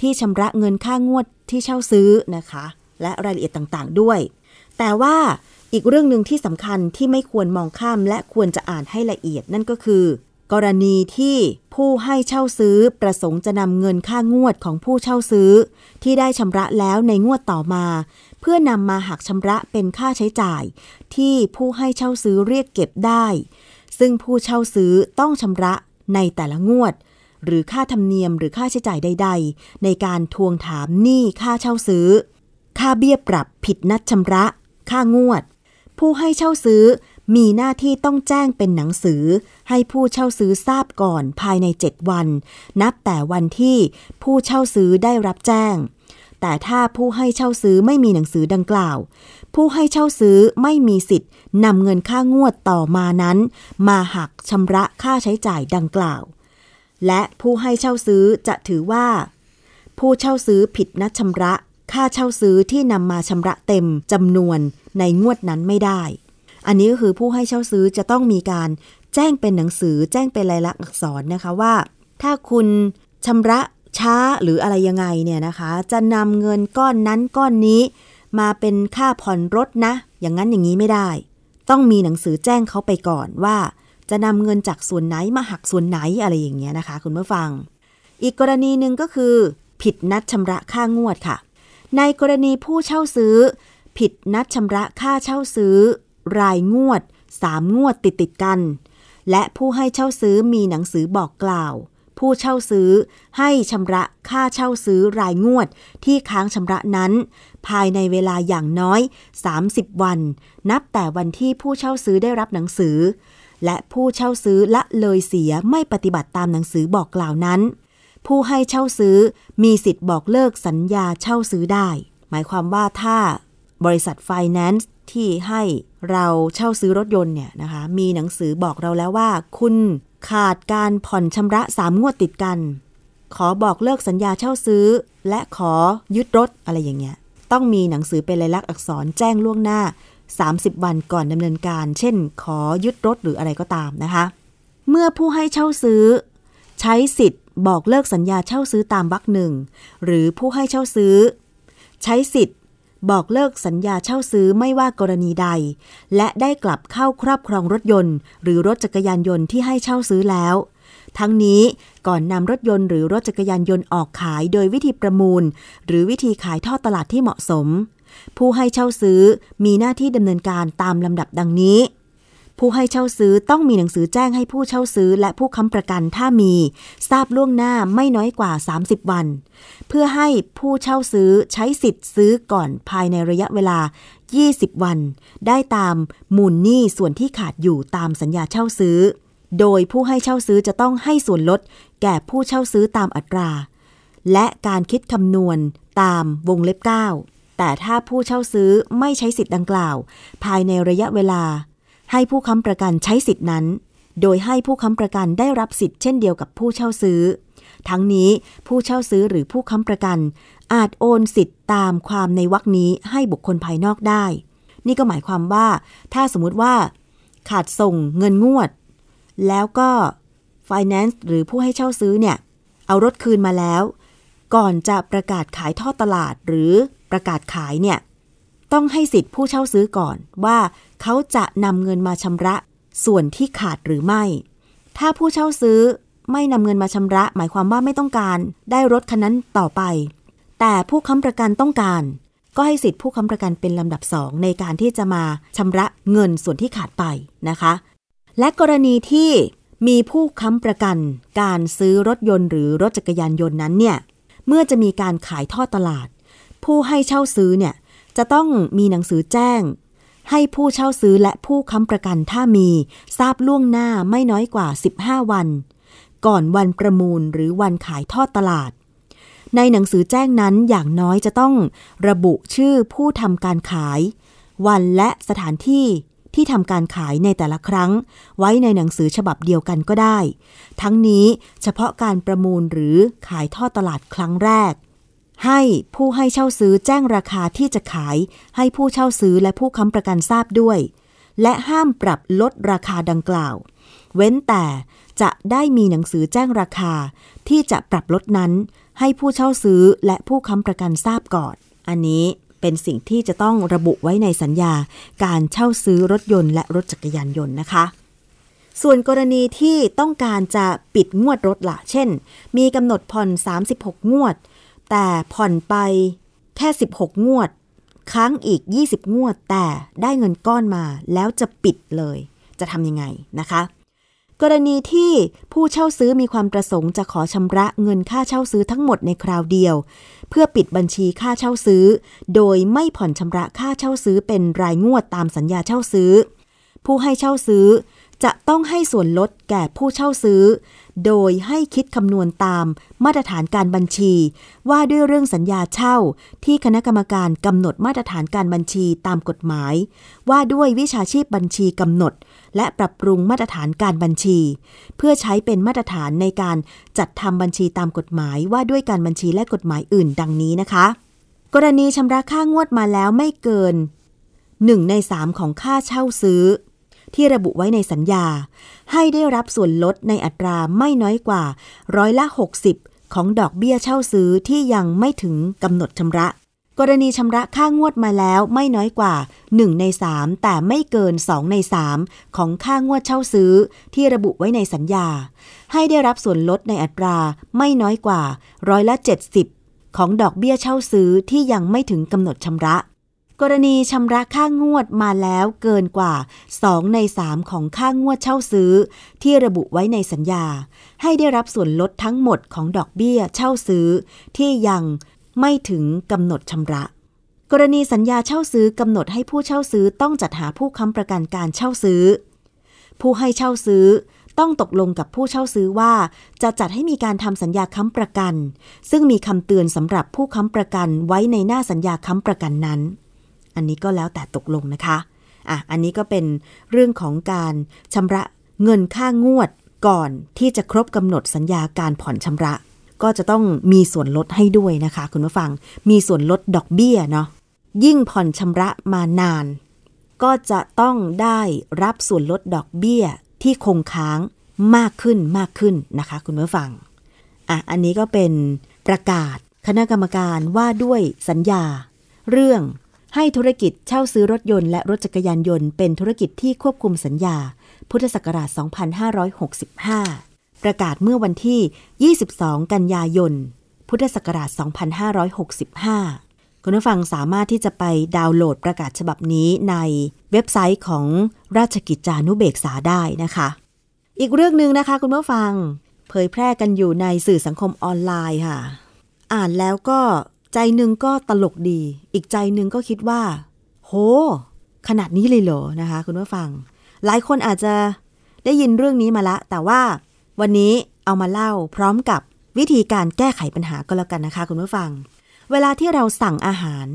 ที่ชำระเงินค่างวด ที่เช่าซื้อนะคะ และรายละเอียดต่างๆ ด้วย แต่ว่าอีกเรื่องหนึ่งที่สำคัญที่ไม่ควรมองข้ามและควรจะอ่านให้ละเอียดนั่นก็คือ กรณีที่ผู้ให้เช่าซื้อประสงค์จะนำเงินค่างวดของผู้เช่าซื้อ ที่ได้ชำระแล้วในงวดต่อมา เพื่อนำมาหักชำระเป็นค่าใช้จ่าย ที่ผู้ให้เช่าซื้อเรียกเก็บได้ ซึ่งผู้เช่าซื้อต้องชำระในแต่ละงวด หรือค่าธรรมเนียมหรือค่าใช้จ่ายใด ๆ ในการทวงถามหนี้ค่าเช่าซื้อ ค่าเบี้ยปรับผิดนัดชำระ ค่างวด ผู้ให้เช่าซื้อมีหน้าที่ต้องแจ้งเป็นหนังสือ ให้ผู้เช่าซื้อทราบก่อนภายใน 7 วัน นับแต่วันที่ผู้เช่าซื้อได้รับแจ้ง แต่ถ้าผู้ให้เช่าซื้อไม่มีหนังสือดังกล่าว ผู้ให้เช่าซื้อไม่มีสิทธิ์นำเงินค่างวดต่อมานั้น มาหักชำระค่าใช้จ่ายดังกล่าว และผู้ให้เช่าซื้อจะถือว่า ผู้เช่าซื้อผิดนัดชำระ ค่าเช่าซื้อที่นำมาชำระเต็มจำนวนในงวดนั้นไม่ได้ อันนี้ก็คือผู้ให้เช่าซื้อจะต้องมีการแจ้งเป็นหนังสือแจ้งเป็นลายลักษณ์อักษรนะคะว่า ถ้าคุณชำระช้าหรืออะไรยังไงเนี่ยนะคะ จะนำเงินก้อนนั้นก้อนนี้ มาเป็นค่าผ่อนรถนะ อย่างนั้นอย่างนี้ไม่ได้ ต้องมีหนังสือแจ้งเขาไปก่อนว่า จะนำเงินจากส่วนไหนมาหักส่วนไหนอะไรอย่างเงี้ยนะคะ คุณผู้ฟัง อีกกรณีหนึ่งก็คือ ผิดนัดชำระค่างวดค่ะ ในกรณีผู้เช่าซื้อ ผิดนัดชำระค่าเช่าซื้อ รายงวด3งวดติดติดกัน และผู้ให้เช่าซื้อมีหนังสือบอกกล่าว ผู้เช่าซื้อให้ชำระค่าเช่าซื้อรายงวดที่ค้างชำระนั้น ภายในเวลาอย่างน้อย 30 วัน นับแต่วันที่ผู้เช่าซื้อได้รับหนังสือ และผู้เช่าซื้อละเลยเสียไม่ปฏิบัติตามหนังสือบอกกล่าวนั้น ผู้ให้เช่าซื้อมีสิทธิ์บอกเลิกสัญญาเช่าซื้อได้ หมายความว่าถ้าบริษัทไฟแนนซ์ที่ให้เราเช่าซื้อรถยนต์เนี่ยนะคะ มีหนังสือบอกเราแล้วว่า คุณขาดการผ่อนชำระสามงวดติดกัน ขอบอกเลิกสัญญาเช่าซื้อ และขอยึดรถอะไรอย่างเงี้ย ต้องมีหนังสือเป็นลายลักษณ์อักษรแจ้งล่วงหน้า 30 วันก่อนดำเนินการ เช่น ขอยึดรถหรืออะไรก็ตามนะคะ เมื่อผู้ให้เช่าซื้อ ใช้สิทธิ์บอกเลิกสัญญาเช่าซื้อตามวรรคหนึ่งหรือผู้ให้เช่าซื้อ ใช้สิทธิ์บอกเลิกสัญญาเช่าซื้อไม่ว่ากรณีใด และได้กลับเข้าครอบครองรถยนต์ หรือรถจักรยานยนต์ที่ให้เช่าซื้อแล้ว ทั้งนี้ก่อนนำรถยนต์หรือรถจักรยานยนต์ออกขายโดยวิธีประมูล หรือวิธีขายทอดตลาดที่เหมาะสม ผู้ให้เช่าซื้อมีหน้าที่ดำเนินการตามลำดับดังนี้ ผู้ให้เช่าซื้อต้องมีหนังสือแจ้งให้ผู้เช่าซื้อและผู้ค้ำประกันถ้ามี ทราบล่วงหน้าไม่น้อยกว่า 30 วัน เพื่อให้ผู้เช่าซื้อใช้สิทธิ์ซื้อก่อนภายในระยะเวลา 20 วัน ได้ตามมูลหนี้ส่วนที่ขาดอยู่ตามสัญญาเช่าซื้อ โดยผู้ให้เช่าซื้อจะต้องให้ส่วนลด แก่ผู้เช่าซื้อตามอัตรา และการคิดคำนวณตามวงเล็บ 9 แต่ถ้าผู้เช่าซื้อไม่ใช้สิทธิ์ดังกล่าว ภายในระยะเวลา ให้ผู้ค้ำประกันใช้สิทธินั้น โดยให้ผู้ค้ำประกันได้รับสิทธิ์เช่นเดียวกับผู้เช่าซื้อ ทั้งนี้ผู้เช่าซื้อหรือผู้ค้ำประกัน อาจโอนสิทธิ์ตามความในวรรคนี้ให้บุคคลภายนอกได้ นี่ก็หมายความว่า ถ้าสมมุติว่า ขาดส่งเงินงวด แล้วก็ finance หรือผู้ให้เช่าซื้อเนี่ยเอารถคืนมาแล้ว ก่อนจะประกาศขายทอดตลาดหรือ ประกาศขายเนี่ยต้องให้สิทธิ์ผู้เช่าซื้อก่อนว่าเขาจะนำเงินมาชำระส่วนที่ขาดหรือไม่ ถ้าผู้เช่าซื้อไม่นำเงินมาชำระ หมายความว่าไม่ต้องการได้รถคันนั้นต่อไป แต่ผู้ค้ำประกันต้องการ ก็ให้สิทธิผู้ค้ำประกันเป็นลำดับสองในการที่จะมาชำระเงินส่วนที่ขาดไปนะคะ และกรณีที่มีผู้ค้ำประกันการซื้อรถยนต์หรือรถจักรยานยนต์นั้นเนี่ยเมื่อจะมีการขายทอดตลาด ผู้ให้เช่าซื้อเนี่ยจะต้องมีหนังสือแจ้ง ให้ผู้เช่าซื้อและผู้ค้ำประกันถ้ามีทราบล่วงหน้าไม่น้อยกว่า 15 วัน ก่อนวันประมูลหรือวันขายทอดตลาด ในหนังสือแจ้งนั้นอย่างน้อยจะต้องระบุชื่อผู้ทำการขาย วันและสถานที่ที่ทำการขายในแต่ละครั้ง ไว้ในหนังสือฉบับเดียวกันก็ได้ ทั้งนี้เฉพาะการประมูลหรือขายทอดตลาดครั้งแรก ให้ผู้ให้เช่าซื้อแจ้งราคาที่จะขายให้ผู้เช่าซื้อและผู้ค้ำประกันทราบด้วย และห้ามปรับลดราคาดังกล่าว เว้นแต่จะได้มีหนังสือแจ้งราคาที่จะปรับลดนั้น ให้ผู้เช่าซื้อและผู้ค้ำประกันทราบก่อน อันนี้เป็นสิ่งที่จะต้องระบุไว้ในสัญญาการเช่าซื้อรถยนต์และรถจักรยานยนต์นะคะ ส่วนกรณีที่ต้องการจะปิดงวดรถละเช่น มีกำหนดผ่อน 36 งวด แต่ผ่อนไปแค่ 16 งวด ค้างอีก 20 งวด แต่ได้เงินก้อนมาแล้วจะปิดเลย จะทำยังไงนะคะ กรณีที่ผู้เช่าซื้อมีความประสงค์จะขอชำระเงินค่าเช่าซื้อทั้งหมดในคราวเดียว เพื่อปิดบัญชีค่าเช่าซื้อ โดยไม่ผ่อนชำระค่าเช่าซื้อเป็นรายงวดตามสัญญาเช่าซื้อ ผู้ให้เช่าซื้อ จะต้องให้ส่วนลดแก่ผู้เช่าซื้อ โดยให้คิดคำนวณตามมาตรฐานการบัญชี ว่าด้วยเรื่องสัญญาเช่า ที่คณะกรรมการกำหนดมาตรฐานการบัญชีตามกฎหมาย ว่าด้วยวิชาชีพบัญชีกำหนด และปรับปรุงมาตรฐานการบัญชี เพื่อใช้เป็นมาตรฐานในการจัดทำบัญชีตามกฎหมาย ว่าด้วยการบัญชีและกฎหมายอื่น ดังนี้นะคะ กรณีชำระค่างวดมาแล้วไม่เกิน 1 ใน 3 ของค่าเช่าซื้อ ที่ระบุไว้ในสัญญา ให้ได้รับส่วนลดในอัตราไม่น้อยกว่าร้อยละ 60 ของดอกเบี้ยเช่าซื้อที่ยังไม่ถึงกำหนดชำระ กรณีชำระค่างวดมาแล้วไม่น้อยกว่า 1 ใน 3 แต่ไม่เกิน 2 ใน 3 ของค่างวดเช่าซื้อที่ระบุไว้ในสัญญา ให้ได้รับส่วนลดในอัตราไม่น้อยกว่าร้อยละ 70 ของดอกเบี้ยเช่าซื้อที่ยังไม่ถึงกำหนดชำระ กรณีชำระค่างวดมาแล้วเกินกว่า 2 ใน 3 ของค่างวดเช่าซื้อ ที่ระบุไว้ในสัญญา ให้ได้รับส่วนลดทั้งหมดของดอกเบี้ยเช่าซื้อ ที่ยังไม่ถึงกำหนดชำระ กรณีสัญญาเช่าซื้อกำหนดให้ผู้เช่าซื้อต้องจัดหาผู้ค้ำประกันการเช่าซื้อ ผู้ให้เช่าซื้อต้องตกลงกับผู้เช่าซื้อว่า จะจัดให้มีการทำสัญญาค้ำประกัน ซึ่งมีคำเตือนสำหรับผู้ค้ำประกันไว้ในหน้าสัญญาค้ำประกันนั้น อันนี้ก็แล้วแต่ตกลงนะคะอะอันนี้ก็เป็นเรื่องของการชำระเงินค่างวดก่อนที่จะครบกำหนดสัญญาการผ่อนชำระ ก็จะต้องมีส่วนลดให้ด้วยนะคะ คุณผู้ฟังมีส่วนลดดอกเบี้ยเนาะยิ่งผ่อนชำระมานาน ก็จะต้องได้รับส่วนลดดอกเบี้ยที่คงค้างมากขึ้นมากขึ้นนะคะ คุณผู้ฟังอะอันนี้ก็เป็นประกาศคณะกรรมการว่าด้วยสัญญา เรื่อง ให้ธุรกิจเช่าซื้อรถยนต์และรถจักรยานยนต์เป็นธุรกิจที่ควบคุมสัญญา พุทธศักราช 2565 ประกาศเมื่อวันที่ 22 กันยายน พุทธศักราช 2565 คุณผู้ฟังสามารถที่จะไปดาวน์โหลดประกาศฉบับนี้ในเว็บไซต์ของราชกิจจานุเบกษาได้นะคะ อีกเรื่องหนึ่งนะคะคุณผู้ฟัง เผยแพร่กันอยู่ในสื่อสังคมออนไลน์ค่ะ อ่านแล้วก็ ใจหนึ่งก็ตลกดี อีกใจหนึ่งก็คิดว่า โห ขนาดนี้เลยเหรอนะคะ คุณผู้ฟัง หลายคนอาจจะได้ยินเรื่องนี้มาละ แต่ว่าวันนี้เอามาเล่าพร้อมกับวิธีการแก้ไขปัญหาก็แล้วกันนะคะ คุณผู้ฟัง เวลาที่เราสั่งอาหาร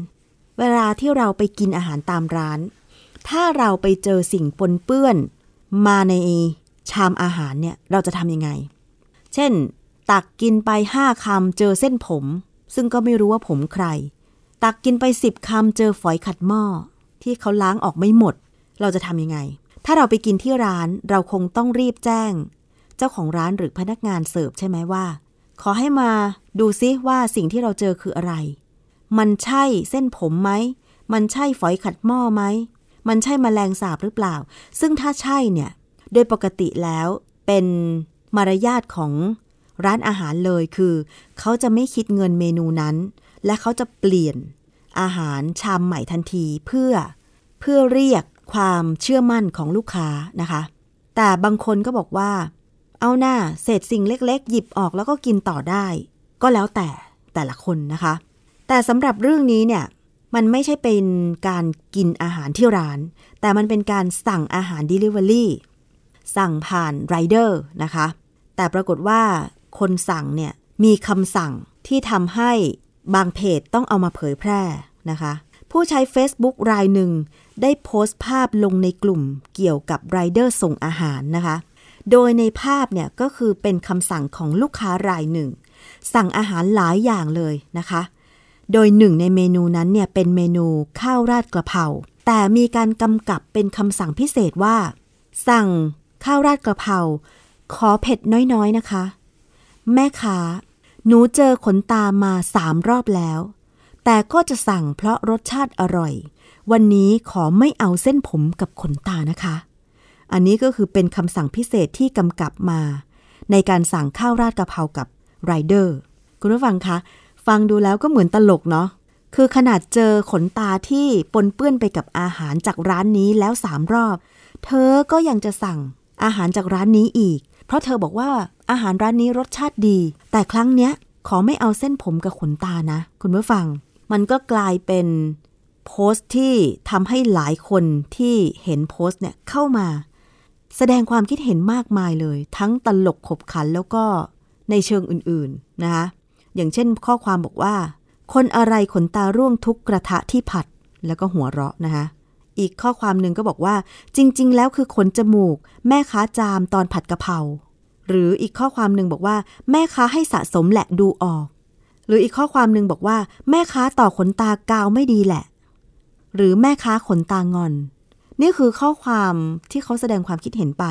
เวลาที่เราไปกินอาหารตามร้าน ถ้าเราไปเจอสิ่งปนเปื้อน มาในชามอาหารเนี่ยเราจะทำยังไง เช่น ตักกินไปห้าคำเจอเส้นผม ซึ่งก็ไม่รู้ว่าผมใคร ตักกินไปสิบคำเจอฝอยขัดหม้อ ที่เขาล้างออกไม่หมด เราจะทำยังไง ถ้าเราไปกินที่ร้านเราคงต้องรีบแจ้ง เจ้าของร้านหรือพนักงานเสิร์ฟใช่ไหมว่า ขอให้มาดูซิว่าสิ่งที่เราเจอคืออะไร มันใช่เส้นผมไหม มันใช่ฝอยขัดหม้อไหม มันใช่มแมลงสาบหรือเปล่า ซึ่งถ้าใช่เนี่ย โดยปกติแล้วเป็นมารยาทของ ร้านอาหารเลยคือ เขาจะไม่คิดเงินเมนูนั้น และเขาจะเปลี่ยนอาหารชามใหม่ทันทีเพื่อเพื่อเรียกความเชื่อมั่นของลูกค้านะคะ แต่บางคนก็บอกว่า เอาหน้าเศษสิ่งเล็ก ๆ หยิบออกแล้วก็กินต่อได้ ก็แล้วแต่แต่ละคนนะคะ แต่สำหรับเรื่องนี้เนี่ยมันไม่ใช่เป็นการกินอาหารที่ร้าน แต่มันเป็นการสั่งอาหาร Delivery สั่งผ่านไรเดอร์นะคะ แต่ปรากฏว่า คนสั่งเนี่ยมีคำสั่งที่ทำให้บางเพจต้องเอามาเผยแพร่นะคะ ผู้ใช้ Facebook รายหนึ่งได้โพสต์ภาพลงในกลุ่มเกี่ยวกับไรเดอร์ส่งอาหารนะคะ โดยในภาพเนี่ยก็คือเป็นคำสั่งของลูกค้ารายหนึ่ง สั่งอาหารหลายอย่างเลยนะคะ โดยหนึ่งในเมนูนั้นเนี่ยเป็นเมนูข้าวราดกระเพราแต่มีการกำกับเป็นคำสั่งพิเศษว่า สั่งข้าวราดกระเพราขอเผ็ดน้อยๆนะคะ แม่ค้าหนูเจอขนตามาสามรอบแล้ว แต่ก็จะสั่งเพราะรสชาติอร่อย วันนี้ขอไม่เอาเส้นผมกับขนตานะคะ อันนี้ก็คือเป็นคำสั่งพิเศษที่กำกับมา ในการสั่งข้าวราดกะเพรากับไรเดอร์คุณผู้ฟังคะฟังดูแล้วก็เหมือนตลกเนาะคือขนาดเจอขนตาที่ปนเปื้อนไปกับอาหารจากร้านนี้แล้วสามรอบ เธอก็ยังจะสั่งอาหารจากร้านนี้อีก เพราะเธอบอกว่า อาหารร้านนี้รสชาติดี แต่ครั้งเนี้ยขอไม่เอาเส้นผมกับขนตานะ คุณผู้ฟัง มันก็กลายเป็นโพสต์ที่ทำให้หลายคนที่เห็นโพสต์เนี่ยเข้ามา แสดงความคิดเห็นมากมายเลย ทั้งตลกขบขันแล้วก็ในเชิงอื่นๆนะคะอย่างเช่นข้อความบอกว่า คนอะไรขนตาร่วงทุกกระทะที่ผัดแล้วก็หัวเราะนะคะอีกข้อความหนึ่งก็บอกว่า จริง ๆ แล้วคือขนจมูก แม่ค้าจามตอนผัดกะเพรา หรืออีกข้อความหนึ่งบอกว่า แม่ค้าให้สะสมแหละดูออก หรืออีกข้อความหนึ่งบอกว่า แม่ค้าต่อขนตากาวไม่ดีแหละ หรือแม่ค้าขนตางอน นี่คือข้อความที่เขาแสดงความคิดเห็นไป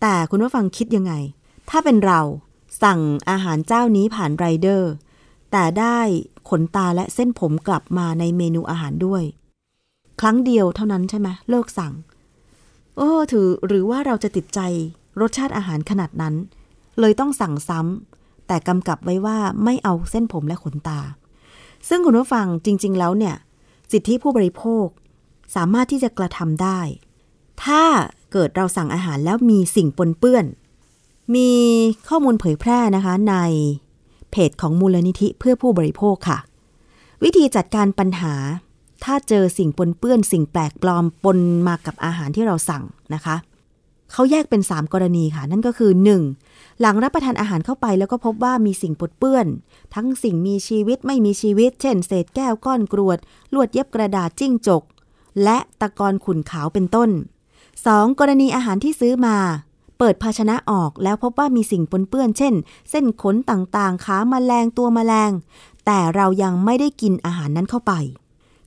แต่คุณผู้ฟังคิดยังไง ถ้าเป็นเราสั่งอาหารเจ้านี้ผ่านไรเดอร์ แต่ได้ขนตาและเส้นผมกลับมาในเมนูอาหารด้วย ครั้งเดียวเท่านั้นใช่ไหมเลิกสั่งโอ้ถือหรือว่าเราจะติดใจ รสชาติอาหารขนาดนั้น เลยต้องสั่งซ้ำแต่กำกับไว้ว่าไม่เอาเส้นผมและขนตา ซึ่งคุณผู้ฟังจริง ๆ แล้วเนี่ย สิทธิผู้บริโภค สามารถที่จะกระทำได้ ถ้าเกิดเราสั่งอาหารแล้วมีสิ่งปนเปื้อน มีข้อมูลเผยแพร่นะคะในเพจของมูลนิธิเพื่อผู้บริโภคค่ะ วิธีจัดการปัญหา ถ้าเจอสิ่งปนเปื้อน สิ่งแปลกปลอมปนมากับอาหารที่เราสั่งนะคะ เขาแยกเป็น 3 กรณีค่ะ นั่นก็คือ 1. หลังรับประทานอาหารเข้าไปแล้วก็พบว่ามีสิ่งปนเปื้อน ทั้งสิ่งมีชีวิตไม่มีชีวิต เช่น เศษแก้วก้อนกรวด ลวดเย็บกระดาษจิ้งจก และตะกอนขุนขาวเป็นต้น 2. กรณีอาหารที่ซื้อมา เปิดภาชนะออกแล้วพบว่ามีสิ่งปนเปื้อน เช่น เส้นขนต่างๆ ขามาแมลงตัวมแมลง แต่เรายังไม่ได้กินอาหารนั้นเข้าไป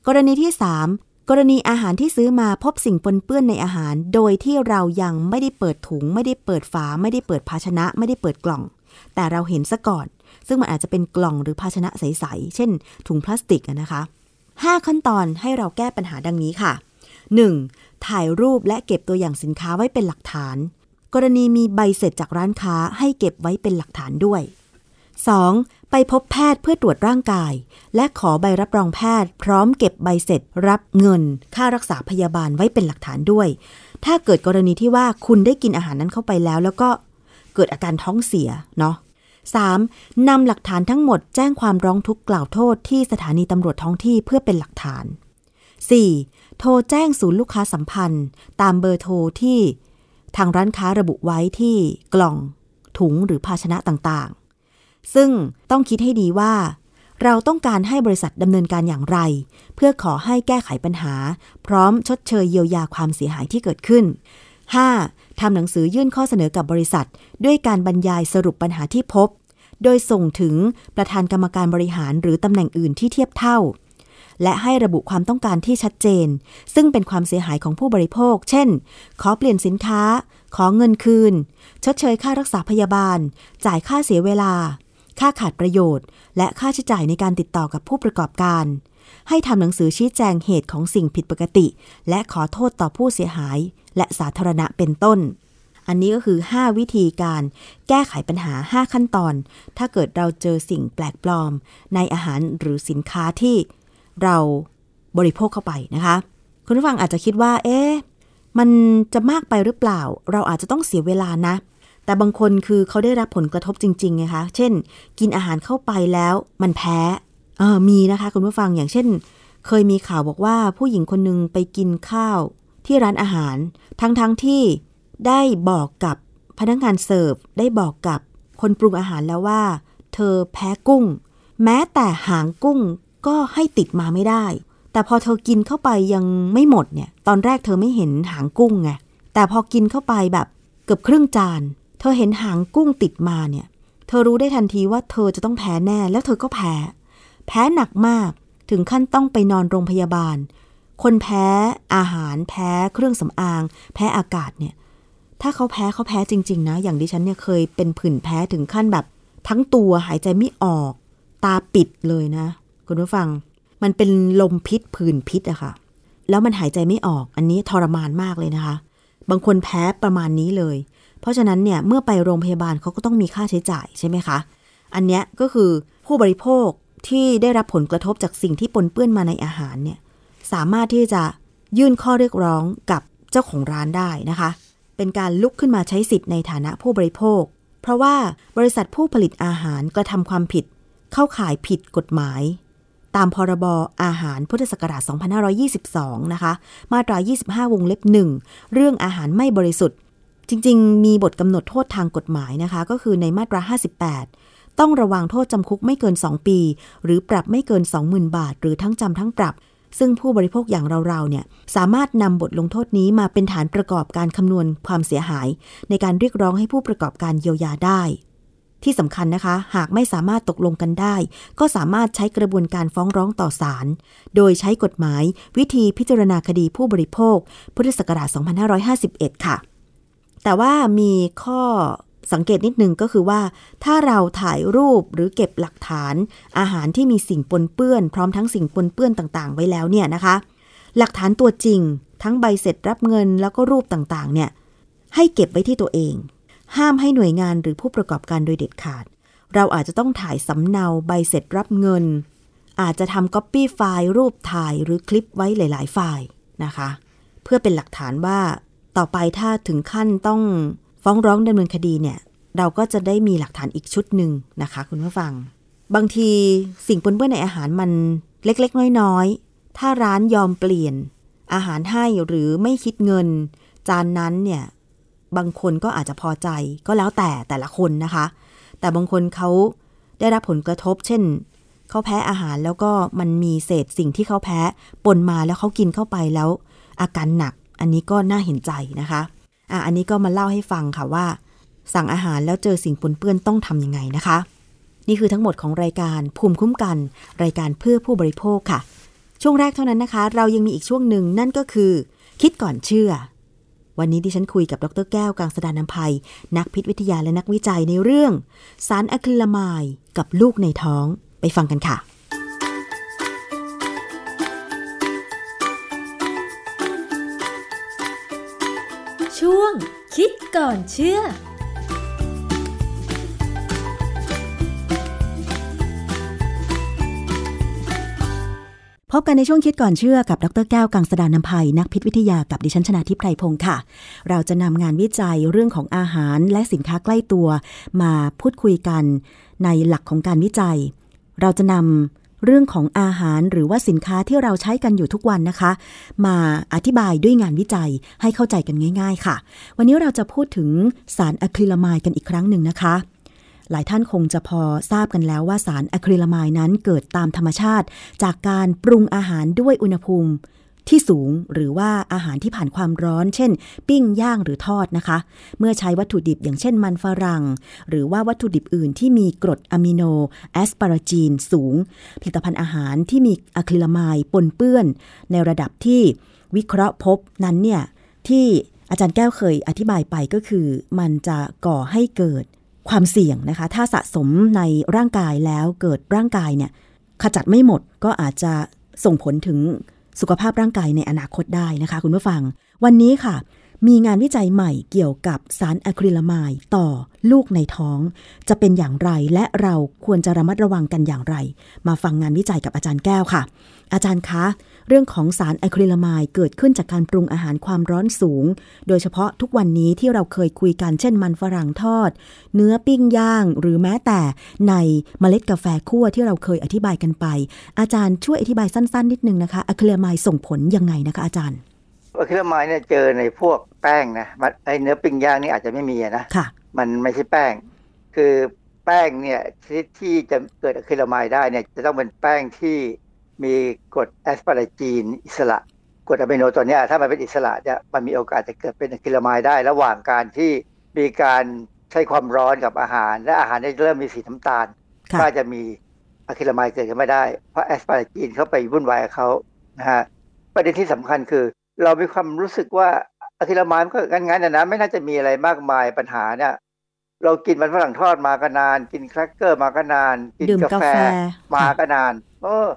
กรณีที่ 3 กรณีอาหารที่ซื้อมาพบสิ่งปนเปื้อนในอาหาร โดยที่เรายังไม่ได้เปิดถุง ไม่ได้เปิดฝา ไม่ได้เปิดภาชนะ ไม่ได้เปิดกล่อง แต่เราเห็นซะก่อน ซึ่งมันอาจจะเป็นกล่องหรือภาชนะใสๆ เช่น ถุงพลาสติกนะคะ 5 ขั้นตอนให้เราแก้ปัญหาดังนี้ค่ะ 1. ถ่ายรูปและเก็บตัวอย่างสินค้าไว้เป็นหลักฐาน กรณีมีใบเสร็จจากร้านค้าให้เก็บไว้เป็นหลักฐานด้วย 2. ไปพบแพทย์เพื่อตรวจร่างกาย และขอใบรับรองแพทย์ พร้อมเก็บใบเสร็จ รับเงิน ค่ารักษาพยาบาลไว้เป็นหลักฐานด้วย ถ้าเกิดกรณีที่ว่าคุณได้กินอาหารนั้นเข้าไปแล้ว แล้วก็เกิดอาการท้องเสียเนาะ 3. นำหลักฐานทั้งหมดแจ้งความร้องทุกข์กล่าวโทษที่สถานีตำรวจท้องที่เพื่อเป็นหลักฐาน 4. โทรแจ้งศูนย์ลูกค้าสัมพันธ์ ตามเบอร์โทรที่ทางร้านค้าระบุไว้ที่กล่อง ถุงหรือภาชนะต่าง ซึ่งต้องคิดให้ดีว่า เราต้องการให้บริษัทดำเนินการอย่างไร เพื่อขอให้แก้ไขปัญหา พร้อมชดเชยเยียวยาความเสียหายที่เกิดขึ้น 5. ทำหนังสือยื่นข้อเสนอกับบริษัท ด้วยการบรรยายสรุปปัญหาที่พบ โดยส่งถึงประธานกรรมการบริหารหรือตำแหน่งอื่นที่เทียบเท่า และให้ระบุความต้องการที่ชัดเจน ซึ่งเป็นความเสียหายของผู้บริโภค เช่น ขอเปลี่ยนสินค้า ขอเงินคืน ชดเชยค่ารักษาพยาบาล จ่ายค่าเสียเวลา ค่าขาดประโยชน์ และค่าใช้จ่ายในการติดต่อกับผู้ประกอบการ ให้ทำหนังสือชี้แจงเหตุของสิ่งผิดปกติ และขอโทษต่อผู้เสียหาย และสาธารณะเป็นต้น อันนี้ก็คือ 5 วิธีการแก้ไขปัญหา 5 ขั้นตอน ถ้าเกิดเราเจอสิ่งแปลกปลอม ในอาหารหรือสินค้าที่เราบริโภคเข้าไปนะคะ คุณผู้ฟังอาจจะคิดว่า เอ๊ะมันจะมากไปหรือเปล่า เราอาจจะต้องเสียเวลานะ แต่บางคนคือเขาได้รับผลกระทบจริงๆไงคะ เช่น กินอาหารเข้าไปแล้วมันแพ้เออมีนะคะคุณผู้ฟังอย่างเช่น เคยมีข่าวบอกว่าผู้หญิงคนหนึ่งไปกินข้าวที่ร้านอาหาร ทั้งๆทที่ได้บอกกับพนักงานเสิร์ฟได้บอกกับคนปรุงอาหารแล้วว่า เธอแพ้กุ้ง แม้แต่หางกุ้งก็ให้ติดมาไม่ได้ แต่พอเธอกินเข้าไปยังไม่หมดเนี่ย ตอนแรกเธอไม่เห็นหางกุ้งไงแต่พอกินเข้าไปแบบเกือบครึ่งจาน เธอเห็นหางกุ้งติดมาเนี่ย เธอรู้ได้ทันทีว่าเธอจะต้องแพ้แน่ แล้วเธอก็แพ้ แพ้หนักมาก ถึงขั้นต้องไปนอนโรงพยาบาล คนแพ้อาหาร แพ้เครื่องสำอาง แพ้อากาศเนี่ย ถ้าเขาแพ้เขาแพ้จริง ๆ นะ อย่างดิฉันเนี่ยเคยเป็นผื่นแพ้ถึงขั้นแบบ ทั้งตัวหายใจไม่ออก ตาปิดเลยนะ คุณผู้ฟัง มันเป็นลมพิษผื่นพิษอะค่ะ แล้วมันหายใจไม่ออก อันนี้ทรมานมากเลยนะคะ บางคนแพ้ประมาณนี้เลย เพราะฉะนั้นเนี่ยเมื่อไปโรงพยาบาลเขาก็ต้องมีค่าใช้จ่ายใช่ไหมคะ อันเนี้ยก็คือผู้บริโภคที่ได้รับผลกระทบจากสิ่งที่ปนเปื้อนมาในอาหารเนี่ยสามารถที่จะยื่นข้อเรียกร้องกับเจ้าของร้านได้นะคะ เป็นการลุกขึ้นมาใช้สิทธิ์ในฐานะผู้บริโภค เพราะว่าบริษัทผู้ผลิตอาหารกระทำความผิด เข้าข่ายผิดกฎหมาย ตามพรบอาหารพุทธศักราช 2522 นะคะ มาตรา 25 วงเล็บ 1 เรื่องอาหารไม่บริสุทธิ์ จริง ๆ มีบทกำหนดโทษทางกฎหมายนะคะ ก็คือในมาตรา 58 ต้องระวังโทษจำคุกไม่เกิน 2 ปี หรือปรับไม่เกิน 20,000 บาท หรือทั้งจำทั้งปรับ ซึ่งผู้บริโภคอย่างเราๆเนี่ยสามารถนำบทลงโทษนี้มาเป็นฐานประกอบการคำนวณความเสียหาย ในการเรียกร้องให้ผู้ประกอบการเยียวยาได้ ที่สำคัญนะคะ หากไม่สามารถตกลงกันได้ ก็สามารถใช้กระบวนการฟ้องร้องต่อศาลโดยใช้กฎหมาย วิธีพิจารณาคดีผู้บริโภค พุทธศักราช 2551 ค่ะ แต่ว่ามีข้อสังเกตนิดนึงก็คือว่า ถ้าเราถ่ายรูปหรือเก็บหลักฐาน อาหารที่มีสิ่งปนเปื้อน พร้อมทั้งสิ่งปนเปื้อนต่างๆ ไว้แล้วเนี่ยนะคะ หลักฐานตัวจริง ทั้งใบเสร็จรับเงินแล้วก็รูปต่างๆ เนี่ยให้เก็บไว้ที่ตัวเอง ห้ามให้หน่วยงานหรือผู้ประกอบการโดยเด็ดขาด เราอาจจะต้องถ่ายสำเนาใบเสร็จรับเงิน อาจจะทำก๊อปปี้ไฟล์รูปถ่ายหรือคลิปไว้หลาย ๆ ไฟล์นะคะ เพื่อเป็นหลักฐานว่า ต่อไปถ้าถึงขั้นต้องฟ้องร้องดำเนินคดีเนี่ย เราก็จะได้มีหลักฐานอีกชุดหนึ่งนะคะ คุณผู้ฟัง บางทีสิ่งปนเปื้อนในอาหารมันเล็กๆ น้อยๆ ถ้าร้านยอมเปลี่ยน อาหารให้หรือไม่คิดเงิน จานนั้นเนี่ย บางคนก็อาจจะพอใจก็แล้วแต่แต่ละคนนะคะ แต่บางคนเขาได้รับผลกระทบ เช่นเขาแพ้อาหารแล้วก็มันมีเศษสิ่งที่เขาแพ้ปนมาแล้วเขากินเข้าไปแล้ว อาการหนัก อันนี้ก็น่าเห็นใจนะคะอะอันนี้ก็มาเล่าให้ฟังค่ะว่า สั่งอาหารแล้วเจอสิ่งปนเปื้อนต้องทำยังไงนะคะ นี่คือทั้งหมดของรายการภูมิคุ้มกัน รายการเพื่อผู้บริโภคค่ะ ช่วงแรกเท่านั้นนะคะ เรายังมีอีกช่วงหนึ่งนั่นก็คือ คิดก่อนเชื่อ วันนี้ดิฉันคุยกับดรแก้วกังสดานนภัย นักพิษวิทยาและนักวิจัยในเรื่อง สารอะคริลามายกับลูกในท้องไปฟังกันค่ะ คิดก่อนเชื่อ พบกันในช่วงคิดก่อนเชื่อกับ ดรแก้วกังสดานนภัย นักพิษวิทยากับดิฉันชนาทิพไพรพงศ์ค่ะ เราจะนำงานวิจัยเรื่องของอาหารและสินค้าใกล้ตัว มาพูดคุยกันในหลักของการวิจัย เราจะนำ เรื่องของอาหารหรือว่าสินค้าที่เราใช้กันอยู่ทุกวันนะคะ มาอธิบายด้วยงานวิจัยให้เข้าใจกันง่าย ๆ ค่ะ วันนี้เราจะพูดถึงสารอะคริลามายกันอีกครั้งหนึ่งนะคะ หลายท่านคงจะพอทราบกันแล้วว่าสารอะคริลามายนั้นเกิดตามธรรมชาติ จากการปรุงอาหารด้วยอุณหภูมิ ที่สูงหรือว่าอาหารที่ผ่านความร้อน เช่น ปิ้งย่างหรือทอดนะคะ เมื่อใช้วัตถุดิบอย่างเช่นมันฝรั่ง หรือว่าวัตถุดิบอื่นที่มีกรดอะมิโนแอสปาราจีนสูง ผลิตภัณฑ์อาหารที่มีอะคริลามายปนเปื้อน ในระดับที่วิเคราะห์พบนั้นเนี่ยที่อาจารย์แก้วเคยอธิบายไปก็คือ มันจะก่อให้เกิดความเสี่ยงนะคะ ถ้าสะสมในร่างกายแล้วเกิดร่างกายเนี่ยขจัดไม่หมดก็อาจจะส่งผลถึง สุขภาพร่างกายในอนาคตได้นะคะ คุณผู้ฟัง วันนี้ค่ะ มีงานวิจัยใหม่เกี่ยวกับสารอะคริลามายต่อลูกในท้อง จะเป็นอย่างไรและเราควรจะระมัดระวังกันอย่างไร มาฟังงานวิจัยกับอาจารย์แก้วค่ะ อาจารย์คะ เรื่องของสารอะคริลามายเกิดขึ้นจากการปรุงอาหารความร้อนสูง โดยเฉพาะทุกวันนี้ที่เราเคยคุยกันเช่นมันฝรั่งทอด เนื้อปิ้งย่าง หรือแม้แต่ในเมล็ดกาแฟคั่วที่เราเคยอธิบายกันไป อาจารย์ช่วยอธิบายสั้น ๆ นิดนึงนะคะอะคริลามายส่งผลยังไงนะคะอาจารย์อะคริลามายเนี่ยเจอในพวกแป้งนะมันไอเนื้อปิ้งย่างนี่อาจจะไม่มีอะนะค่ะ มันไม่ใช่แป้ง คือแป้งเนี่ยที่ที่จะเกิดอะคริลามายได้เนี่ยจะต้องเป็นแป้งที่ มีกรด asparagine อิสระกรดอะมิโนตัวเนี้ยถ้ามันเป็นอิสระเนี่ยมันมีโอกาสจะเกิดเป็น acrylamide ได้ ระหว่างการที่มีการใช้ความร้อนกับอาหาร และอาหารเนี่ยเริ่มมีสีน้ำตาลค่ะก็จะมี acrylamide เกิดขึ้นไม่ได้ เพราะ asparagine เข้าไปวุ่นวายกับเขานะฮะประเด็นที่สำคัญคือ เรามีความรู้สึกว่า acrylamide มันก็งั้นๆนะนะไม่น่าจะมีอะไรมากมายปัญหาเนี่ยเรากินมันฝรั่งทอดมาก็นาน กินแครกเกอร์มาก็นาน กินดื่มกากาแฟแฟมาก็นาน เออ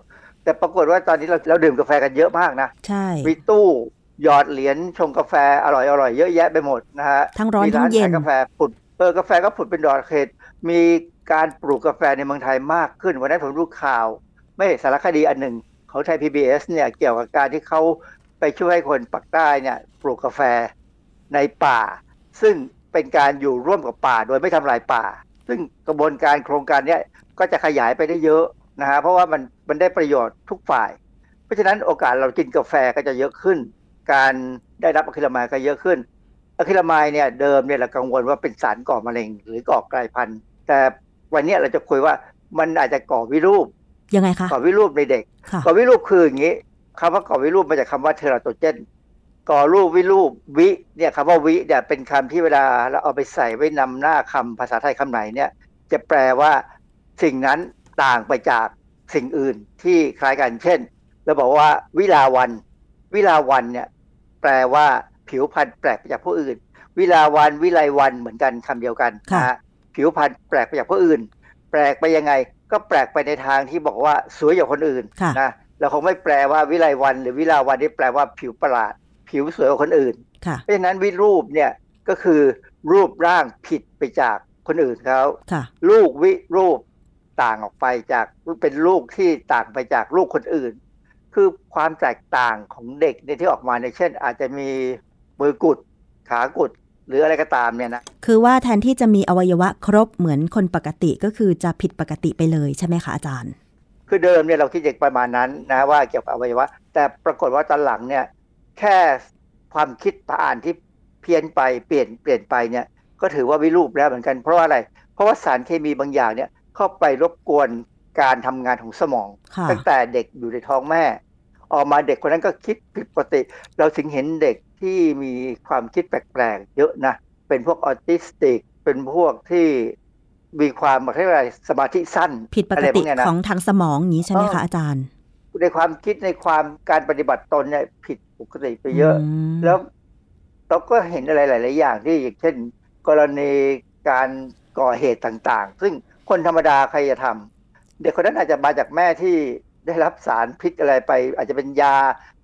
แต่ปรากฏว่าตอนนี้เราเราดื่มกาแฟกันเยอะมากนะใช่มีตู้หยอดเหรียญชงกาแฟอร่อยอร่อยๆเยอะแยะไปหมดนะฮะทั้งร้อนมีทั้ร้างนเย็ขานยกาแฟผุดเออกาแฟก็ผุดเป็นดอกเขตมีการปลูกกาแฟในเมืองไทยมากขึ้นวันนั้นผมดูข่าว ไม่สารคดีอันหนึ่งของไทย PBS เนี่ยเกี่ยวกับการที่เขาไปช่วยให้คนปักใต้เนี่ยปลูกกาแฟในป่า ซึ่งเป็นการอยู่ร่วมกับป่าโดยไม่ทำลายป่า ซึ่งกระบวนการโครงการเนี้ยก็จะขยายไปได้เยอะ นะฮะเพราะว่ามันมันได้ประโยชน์ทุกฝ่าย เพราะฉะนั้นโอกาสเรากินกาแฟก็จะเยอะขึ้น การได้รับอะคริลามายก็เยอะขึ้นอะคริลามายเนี่ยเดิมเนี่ยเรากังวลว่าเป็นสารก่อมะเร็ง หรือก่อกลายพันธุ์ แต่วันเนี้ยเราจะคุยว่ามันอาจจะก่อวิรูปยังไงคะก่อวิรูปในเด็กค่ะก่อวิรูปคืออย่างนี้คำว่าก่อวิรูปมาจากคำว่าเทอราโตเจนก่อรูปวิรูปวิเนี่ยคำว่าวิเนี่ยเป็นคำที่เวลาเราเอาไปใส่ไว้นำหน้าคำภาษาไทยคำไหนเนี่ย จะแปลว่าสิ่งนั้น ต่างไปจากสิ่งอื่นที่คล้ายกันเช่นเราบอกว่าวิลาวัน วิลาวันเนี่ยแปลว่าผิวพรรณแปลกไปจากผู้อื่น วิลาวันวิไลวันเหมือนกันคำเดียวกันค่ะนะฮะผิวพรรณแปลกไปจากผู้อื่น แปลกไปยังไง ก็แปลกไปในทางที่บอกว่าสวยกว่าคนอื่นค่ะนะเราคงไม่แปลว่าวิไลวัน หรือวิลาวันนี่แปลว่าผิวประหลาด ผิวสวยกว่าคนอื่นค่ะเพราะฉะนั้นวิรูปเนี่ยก็คือรูปร่างผิดไปจากคนอื่นเขาค่ะลูกวิรูป ต่างออกไปจากเป็นลูกที่ต่างไปจากลูกคนอื่น คือความแตกต่างของเด็กเนี่ยที่ออกมาในยเช่น อาจจะมีมือกุด ขากุดหรืออะไรก็ตามเนี่ยนะคือว่าแทนที่จะมีอวัยวะครบเหมือนคนปกติก็คือจะผิดปกติไปเลยใช่ไหมคะอาจารย์ คือเดิมเนี่ยเราคิดเด็กประมาณนั้นนะว่าเกี่ยวกับอวัยวะ แต่ปรากฏว่าตอนหลังเนี่ยแค่ความคิดผ่านที่เพี้ยนไปเปลี่ยนเปลี่ยนไปเนี่ยก็ถือว่าวิรูปแล้วเหมือนกันเพราะว่าอะไร เพราะว่าสารเคมีบางอย่างเนี่ย เข้าไปรบกวนการทำงานของสมองค่ะตั้งแต่เด็กอยู่ในท้องแม่ ออกมาเด็กคนนั้นก็คิดผิดปกติ เราถึงเห็นเด็กที่มีความคิดแปลกๆเยอะนะ เป็นพวกออทิสติก เป็นพวกที่มีความเรียกว่าอะไรสมาธิสั้น ผิดปอะกไรพติวเนี้ยนะของทางสมองอย่างนี้ใช่ไหมเอคะออาจารย์ ในความคิดในความการปฏิบัติตนเนี่ยผิดปกติไปเยอะมแล้วเราก็เห็นอะไรหลาย ๆ อย่างที่อย่างเช่น กรณีการก่อเหตุต่าง ๆ ซึ่ง คนธรรมดาใครจะทำเด็กคนนั้นอาจจะมาจากแม่ที่ได้รับสารพิษอะไรไป อาจจะเป็นยา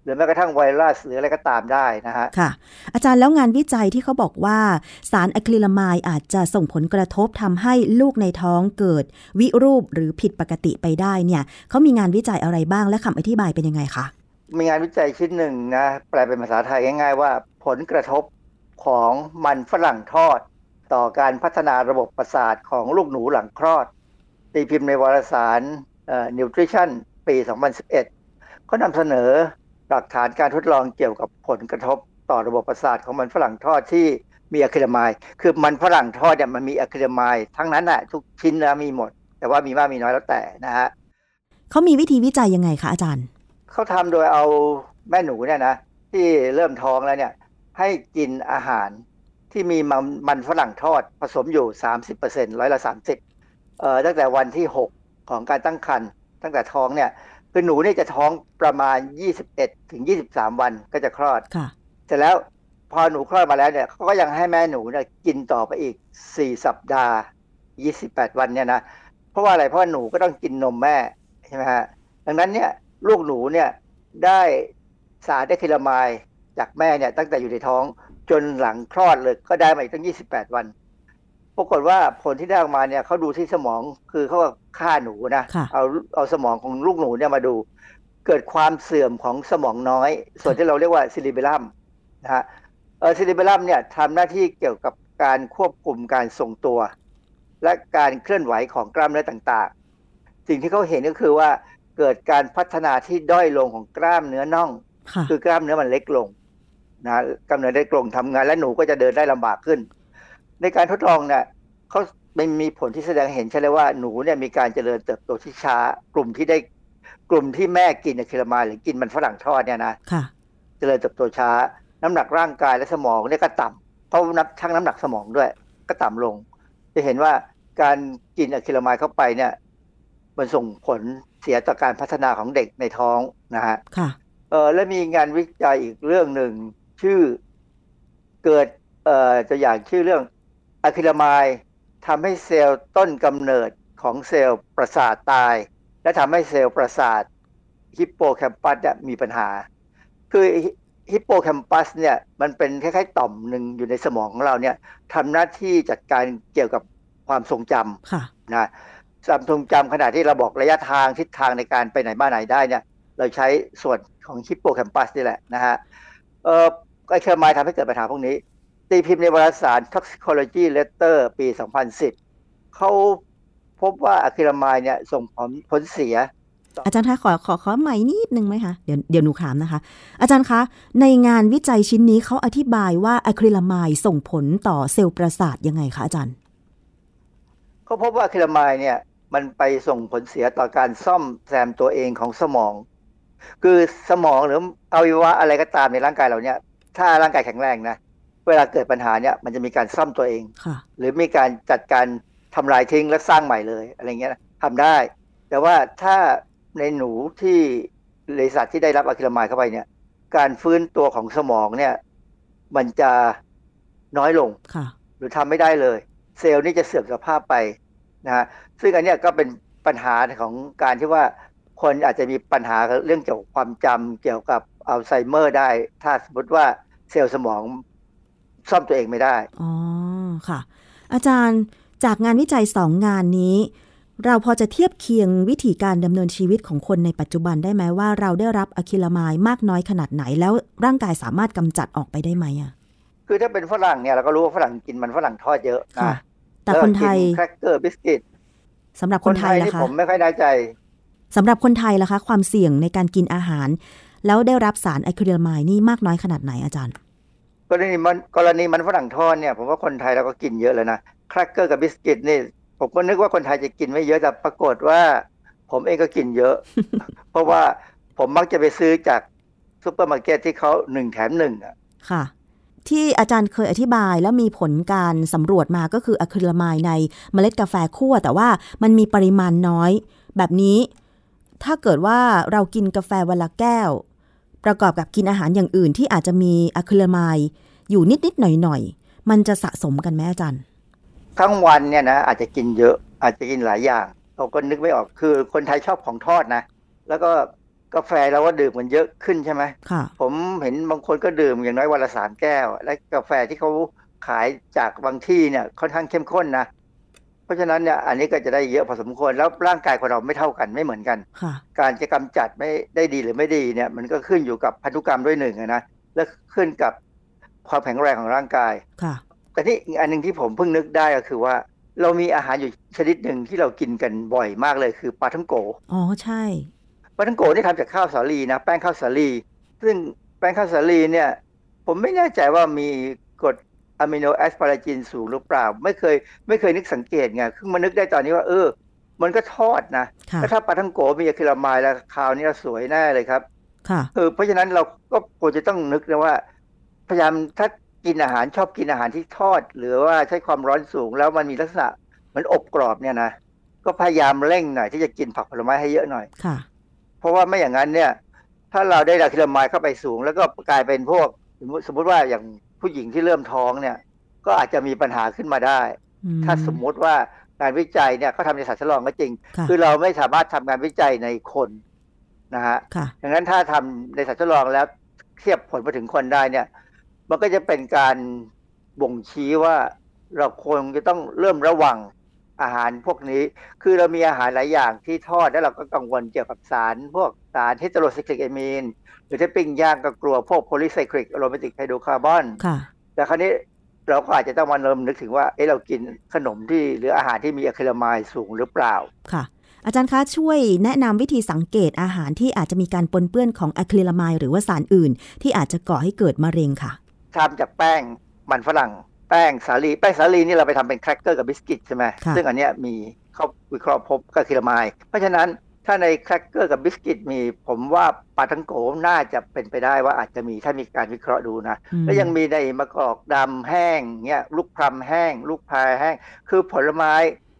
หรือแม้กระทั่งไวรัสหรืออะไรก็ตามได้นะฮะค่ะ อาจารย์แล้วงานวิจัยที่เขาบอกว่า สารอะคริลามายอาจจะส่งผลกระทบทำให้ลูกในท้องเกิด วิรูปหรือผิดปกติไปได้เนี่ยเขามีงานวิจัยอะไรบ้างและคำอธิบายเป็นยังไงคะมีงานวิจัยชิ้นหนึ่งนะแปลเป็นภาษาไทยง่าย ๆ ว่า ผลกระทบของมันฝรั่งทอด ต่อการพัฒนาระบบประสาทของลูกหนูหลังคลอด ตีพิมพ์ในวารสารเอ่อ Nutrition ปี 2011เขานำเสนอหลักฐานการทดลองเกี่ยวกับผลกระทบต่อระบบประสาทของมันฝรั่งทอดที่มีอะคริลามายคือมันฝรั่งทอดเนี่ยมันมีอะคริลามายทั้งนั้นอะทุกชิ้นนะมีหมด แต่ว่ามีมากมีน้อยแล้วแต่นะฮะเขามีวิธีวิจัยยังไงคะอาจารย์ เขาทำโดยเอาแม่หนูเนี่ยนะที่เริ่มท้องแล้วเนี่ยให้กินอาหาร ที่มีมันมันฝรั่งทอดผสมอยู่ 30%ร้อยละ 30เอ่อตั้งแต่วันที่ 6 ของการตั้งครรภ์ตั้งแต่ท้องเนี่ย คือหนูเนี่ยจะท้องประมาณ 21 ถึง 23 วันก็จะคลอดค่ะเสร็จแล้วพอหนูคลอดมาแล้วเนี่ยเขาก็ยังให้แม่หนูเนี่ยกินต่อไปอีก 4 สัปดาห์ 28 วันเนี่ยนะ เพราะว่าอะไรเพราะว่าหนูก็ต้องกินนมแม่ใช่ไหมฮะดังนั้นเนี่ยลูกหนูเนี่ยได้สารได้คิลามายจากแม่เนี่ยตั้งแต่อยู่ในท้อง จนหลังคลอดเลย ก็ได้มาอีกตั้ง 28 วันปรากฏว่าผลที่ได้ออกมาเนี่ยเขาดูที่สมองคือเขาว่าฆ่าหนูนะค่ะเอาเอาสมองของลูกหนูเนี่ยมาดู เกิดความเสื่อมของสมองน้อย ส่วนที่เราเรียกว่าซิลิเบลัมนะฮะเออซิลิเบลัมเนี่ยทำหน้าที่เกี่ยวกับการควบคุมการทรงตัว และการเคลื่อนไหวของกล้ามเนื้อต่างๆ สิ่งที่เขาเห็นก็คือว่าเกิดการพัฒนาที่ด้อยลงของกล้ามเนื้อน่องค่ะคือกล้ามเนื้อมันเล็กลง นะกล้ามเนื้อเล็กลงทำงานและหนูก็จะเดินได้ลำบากขึ้น ในการทดลองเนี่ยเขาไม่มีผลที่แสดงเห็นใช่เลยว่าหนูเนี่ยมีการเจริญเติบโตที่ช้ากลุ่มที่ได้กลุ่มที่แม่กินอะคริลามายหรือกินมันฝรั่งทอดเนี่ยนะค่ะเจริญเติบโตช้า น้ำหนักร่างกายและสมองเนี่ยก็ต่ำเพราะนับชั่งน้ำหนักสมองด้วย ก็ต่ำลง จะเห็นว่าการกินอะคริลามายเข้าไปเนี่ย มันส่งผลเสียต่อการพัฒนาของเด็กในท้องนะฮะค่ะเออและมีงานวิจัยอีกเรื่องหนึ่ง ชื่อเกิดเอ่อตัวอย่างชื่อเรื่องอะคริลามายทำให้เซลล์ต้นกำเนิดของเซลล์ประสาทตาย และทำให้เซลล์ประสาทฮิปโปแคมปัสเนี่ยมีปัญหา คือฮิปโปแคมปัสเนี่ยมันเป็นคล้ายๆต่อมหนึ่งอยู่ในสมองของเราเนี่ยทำหน้าที่จัดการเกี่ยวกับความทรงจำค่ะนะความทรงจำขณะที่เราบอกระยะทางทิศทางในการไปไหนมาไหนได้เนี่ยเราใช้ส่วนของฮิปโปแคมปัสนี่แหละนะฮะ เออ acrylamide ทำให้เกิดปัญหาพวกนี้ ตีพิมพ์ในวารสาร Toxicology Letter ปี 2010 เขาพบว่า acrylamide เนี่ยส่งผลผลเสีย อาจารย์คะขอขอขอใหม่นิดนึงไหมคะเดี๋ยวเดี๋ยวหนูถามนะคะ อาจารย์คะ ในงานวิจัยชิ้นนี้เขาอธิบายว่า acrylamide ส่งผลต่อเซลล์ประสาทยังไงคะอาจารย์เขาพบว่า acrylamide เนี่ยมันไปส่งผลเสียต่อการซ่อมแซมตัวเองของสมอง คือสมองหรืออวัยวะอะไรก็ตามในร่างกายเราเนี่ย ถ้าร่างกายแข็งแรงนะ เวลาเกิดปัญหาเนี่ยมันจะมีการซ่อมตัวเองค่ะหรือมีการจัดการทำลายทิ้งและสร้างใหม่เลยอะไรเงี้ยนะทำได้ แต่ว่าถ้าในหนูที่ในสัตว์ที่ได้รับอะคริลามายเข้าไปเนี่ย การฟื้นตัวของสมองเนี่ย มันจะน้อยลงค่ะหรือทำไม่ได้เลย เซลล์นี่จะเสื่อมสภาพไปนะฮะซึ่งอันเนี้ยก็เป็นปัญหาของการที่ว่าคนอาจจะมีปัญหาเรื่องเกี่ยวกับความจำเกี่ยวกับ อัลไซเมอร์ได้ ถ้าสมมติว่าเซลล์สมองซ่อมตัวเองไม่ได้ อ๋อ ค่ะ อาจารย์จากงานวิจัยสองงานนี้ เราพอจะเทียบเคียงวิธีการดำเนินชีวิตของคนในปัจจุบันได้ไหมว่าเราได้รับ acrylamide มากน้อยขนาดไหน แล้วร่างกายสามารถกำจัดออกไปได้ไหมอะคือถ้าเป็นฝรั่งเนี่ยเราก็รู้ว่าฝรั่งกินมันฝรั่งทอดเยอะค่ะนะแต่คนไทยแครกเกอร์บิสกิตสำหรับคคนนไทไทยยล่ะนี่คะผมไม่ค่อยแน่ใจสำหรับคนไทยล่ะคะ ความเสี่ยงในการกินอาหาร แล้วได้รับสาร acrylamide นี่มากน้อยขนาดไหนอาจารย์ กรณีมันกรณีมันฝรั่งทอดเนี่ยผมว่าคนไทยเราก็กินเยอะแล้วนะแครกเกอร์กับบิสกิตนี่ผมก็นึกว่าคนไทยจะกินไม่เยอะแต่ปรากฏว่า ผมเองก็กินเยอะ เพราะว่าผมมักจะไปซื้อจากซูเปอร์มาร์เก็ตที่เขาหนึ่งแถมหนึ่งอะค่ะที่อาจารย์เคยอธิบายแล้วมีผลการสำรวจมาก็คือ acrylamide ในเมล็ดกาแฟคั่ว แต่ว่ามันมีปริมาณน้อย แบบนี้ ถ้าเกิดว่าเรากินกาแฟวันละแก้ว ประกอบกับกินอาหารอย่างอื่นที่อาจจะมี acrylamide อยู่นิดๆหน่อยๆ มันจะสะสมกันไหมอาจารย์ ทั้งวันเนี่ยนะอาจจะกินเยอะอาจจะกินหลายอย่างเราก็นึกไม่ออกคือคนไทยชอบของทอดนะ แล้วก็กาแฟเราก็ดื่มกันเยอะขึ้นใช่ไหมค่ะผมเห็นบางคนก็ดื่มอย่างน้อยวันละสามแก้ว และกาแฟที่เขาขายจากบางที่เนี่ยค่อนข้างเข้มข้นนะ เพราะฉะนั้นเนี่ยอันนี้ก็จะได้เยอะพอสมควรแล้วร่างกายของเราไม่เท่ากันไม่เหมือนกันค่ะการจะกำจัดไม่ได้ดีหรือไม่ดีเนี่ยมันก็ขึ้นอยู่กับพันธุกรรมด้วยหนึ่งอะนะและขึ้นกับความแข็งแรงของร่างกายค่ะแต่นี่อีกอันหนึ่งที่ผมเพิ่งนึกได้ก็คือว่า เรามีอาหารอยู่ชนิดหนึ่งที่เรากินกันบ่อยมากเลยคือปลาท่องโกอ๋อใช่ปลาท่องโกนี่ทำจากข้าวสาลีนะแป้งข้าวสาลี ซึ่งแป้งข้าวสาลีเนี่ย ผมไม่แน่ใจว่ามีกรด อะมิโนแอสพาราจินสูงหรือเปล่า ไม่เคยไม่เคยนึกสังเกตไงเพิ่งมานึกได้ตอนนี้ว่า เออ มันก็ทอดนะค่ะแล้วถ้าปลาทังโกมีอะคริลามายแล้วคราวนี้เราสวยแน่เลยครับค่ะเออเพราะฉะนั้นเราก็ควรจะต้องนึกนะว่า พยายามถ้ากินอาหารชอบกินอาหารที่ทอด หรือว่าใช้ความร้อนสูงแล้วมันมีลักษณะเหมือนอบกรอบเนี่ยนะก็พยายามเร่งหน่อยที่จะกินผักผลไม้ให้เยอะหน่อยค่ะ เพราะว่าไม่อย่างนั้นเนี่ย ถ้าเราได้อะคริลามายเข้าไปสูง แล้วก็กลายเป็นพวก สมมติสมมติว่าอย่าง ผู้หญิงที่เริ่มท้องเนี่ย ก็อาจจะมีปัญหาขึ้นมาได้ ถ้าสมมุติว่างานวิจัยเนี่ยเขาทำในสัตว์ทดลองก็จริงค่ะคือเราไม่สามารถทำงานวิจัยในคนนะฮะค่ะดังนั้นถ้าทำในสัตว์ทดลองแล้วเทียบผลมาถึงคนได้เนี่ย มันก็จะเป็นการบ่งชี้ว่าเราควรจะต้องเริ่มระวัง อาหารพวกนี้ คือเรามีอาหารหลายอย่างที่ทอดแล้วเราก็กังวลเกี่ยวกับสาร พวกสาร heterocyclic amine หรือถ้าปิ้งย่างก็กลัวพวก polycyclic aromatic hydrocarbon ค่ะแต่คราวนี้เราก็อาจจะต้องมาเริ่มนึกถึงว่าเอ๊ะเรากินขนมที่หรืออาหารที่มี acrylamide สูงหรือเปล่าค่ะ อาจารย์คะช่วยแนะนำวิธีสังเกตอาหารที่อาจจะมีการปนเปื้อนของ acrylamide หรือว่าสารอื่น ที่อาจจะก่อให้เกิดมะเร็งค่ะทำจากแป้งมันฝรั่ง แป้งสาลีแป้งสาลีนี่เราไปทำเป็นแครกเกอร์กับบิสกิตใช่ไหมค่ะซึ่งอันเนี้ยมีเขาวิเคราะห์พบ acrylamide เพราะฉะนั้นถ้าในแครกเกอร์กับบิสกิตมีผมว่าปาท่องโก๋น่าจะเป็นไปได้ว่าอาจจะมีถ้ามีการวิเคราะห์ดูนะอืมแล้วยังมีในมะกอกดำแห้งเนี่ยลูกพลัมแห้ง ลูกแพร์แห้ง คือผลไม้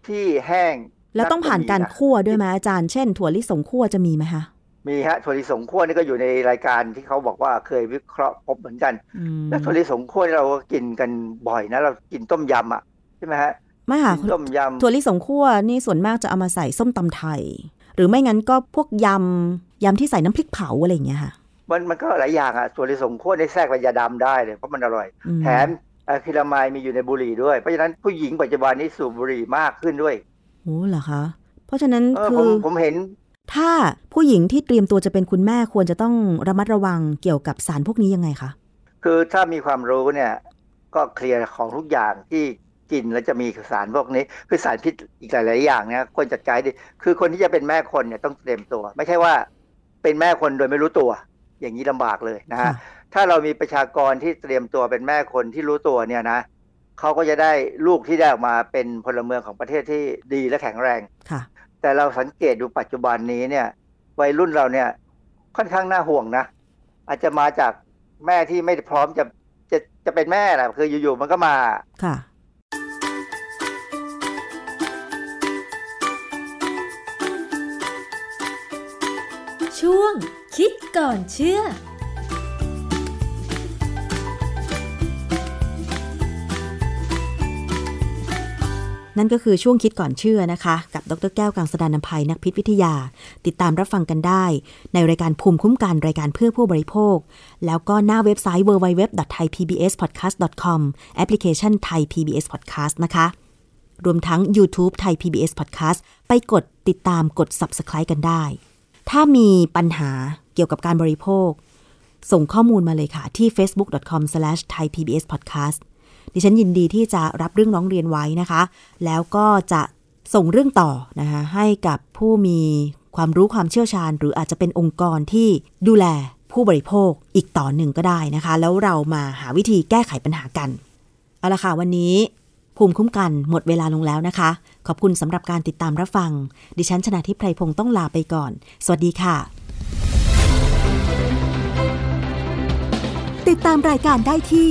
ที่แห้ง แล้วต้องผ่านการจะมีะคั่วด้วยไหมอาจารย์เช่น ถั่วลิสงคั่วจะมีไหมคะ มีฮะถั่วลิสงคั่วนี่ก็อยู่ในรายการที่เขาบอกว่าเคยวิเคราะห์พบเหมือนกันอืมแล้วถั่วลิสงคั่วนี่เราก็กินกันบ่อยนะ เรากินต้มยำอะใช่ไหมฮะไม่ค่ะกินต้มยำถั่วลิสงคั่วนี่ส่วนมากจะเอามาใส่ส้มตำไทย หรือไม่งั้นก็พวกยำยำที่ใส่น้ำพริกเผาอะไรอย่างเงี้ยค่ะ มันมันก็หลายอย่างอะถั่วลิสงคั่วในแทรกเป็นยาดำได้เลยเพราะมันอร่อยอืมแถมอะคริลามายมีอยู่ในบุหรี่ด้วย เพราะฉะนั้นผู้หญิงปัจจุบันนี้สูบบุหรี่มากขึ้นด้วยโอ้เหรอคะเพราะฉะนั้นเออคืผมอผมเห็น ถ้าผู้หญิงที่เตรียมตัวจะเป็นคุณแม่ควรจะต้องระมัดระวังเกี่ยวกับสารพวกนี้ยังไงคะ คือถ้ามีความรู้เนี่ยก็เคลียร์ของทุกอย่างที่กินแล้วจะมีสารพวกนี้ คือสารพิษอีกหลาย ๆ อย่างเนี่ยควรจัดการให้ดีคือคนที่จะเป็นแม่คนเนี่ยต้องเตรียมตัว ไม่ใช่ว่าเป็นแม่คนโดยไม่รู้ตัว อย่างนี้ลำบากเลยนะฮะค่ะถ้าเรามีประชากรที่เตรียมตัวเป็นแม่คนที่รู้ตัวเนี่ยนะเขาก็จะได้ลูกที่ได้ออกมาเป็นพลเมืองของประเทศที่ดีและแข็งแรงค่ะ แต่เราสังเกตดูปัจจุบันนี้เนี่ย วัยรุ่นเราเนี่ยค่อนข้างน่าห่วงนะ อาจจะมาจากแม่ที่ไม่พร้อมจะจะจะเป็นแม่แหละคืออยู่ๆมันก็มาค่ะ ช่วงคิดก่อนเชื่อ นั่นก็คือช่วงคิดก่อนเชื่อนะคะ กับดรแก้วกังสดานนภัยนักพิษวิทยา ติดตามรับฟังกันได้ ในรายการภูมิคุ้มกันรายการเพื่อผู้บริโภค แล้วก็หน้าเว็บไซต์ www.thaipbspodcast.com แอปพลิเคชัน Thai PBS Podcast นะคะรวมทั้ง YouTube Thai PBS Podcast ไปกดติดตามกด Subscribe กันได้ ถ้ามีปัญหาเกี่ยวกับการบริโภค ส่งข้อมูลมาเลยค่ะที่ facebook.com/thaipbspodcast ดิฉันยินดีที่จะรับเรื่องร้องเรียนไว้นะคะ แล้วก็จะส่งเรื่องต่อนะคะให้กับผู้มีความรู้ความเชี่ยวชาญ หรืออาจจะเป็นองค์กรที่ดูแลผู้บริโภคอีกต่อหนึ่งก็ได้นะคะ แล้วเรามาหาวิธีแก้ไขปัญหากันเอาละค่ะวันนี้ ภูมิคุ้มกันหมดเวลาลงแล้วนะคะ ขอบคุณสำหรับการติดตามรับฟัง ดิฉันชนะทิพไพรพงศ์ต้องลาไปก่อน สวัสดีค่ะ ติดตามรายการได้ที่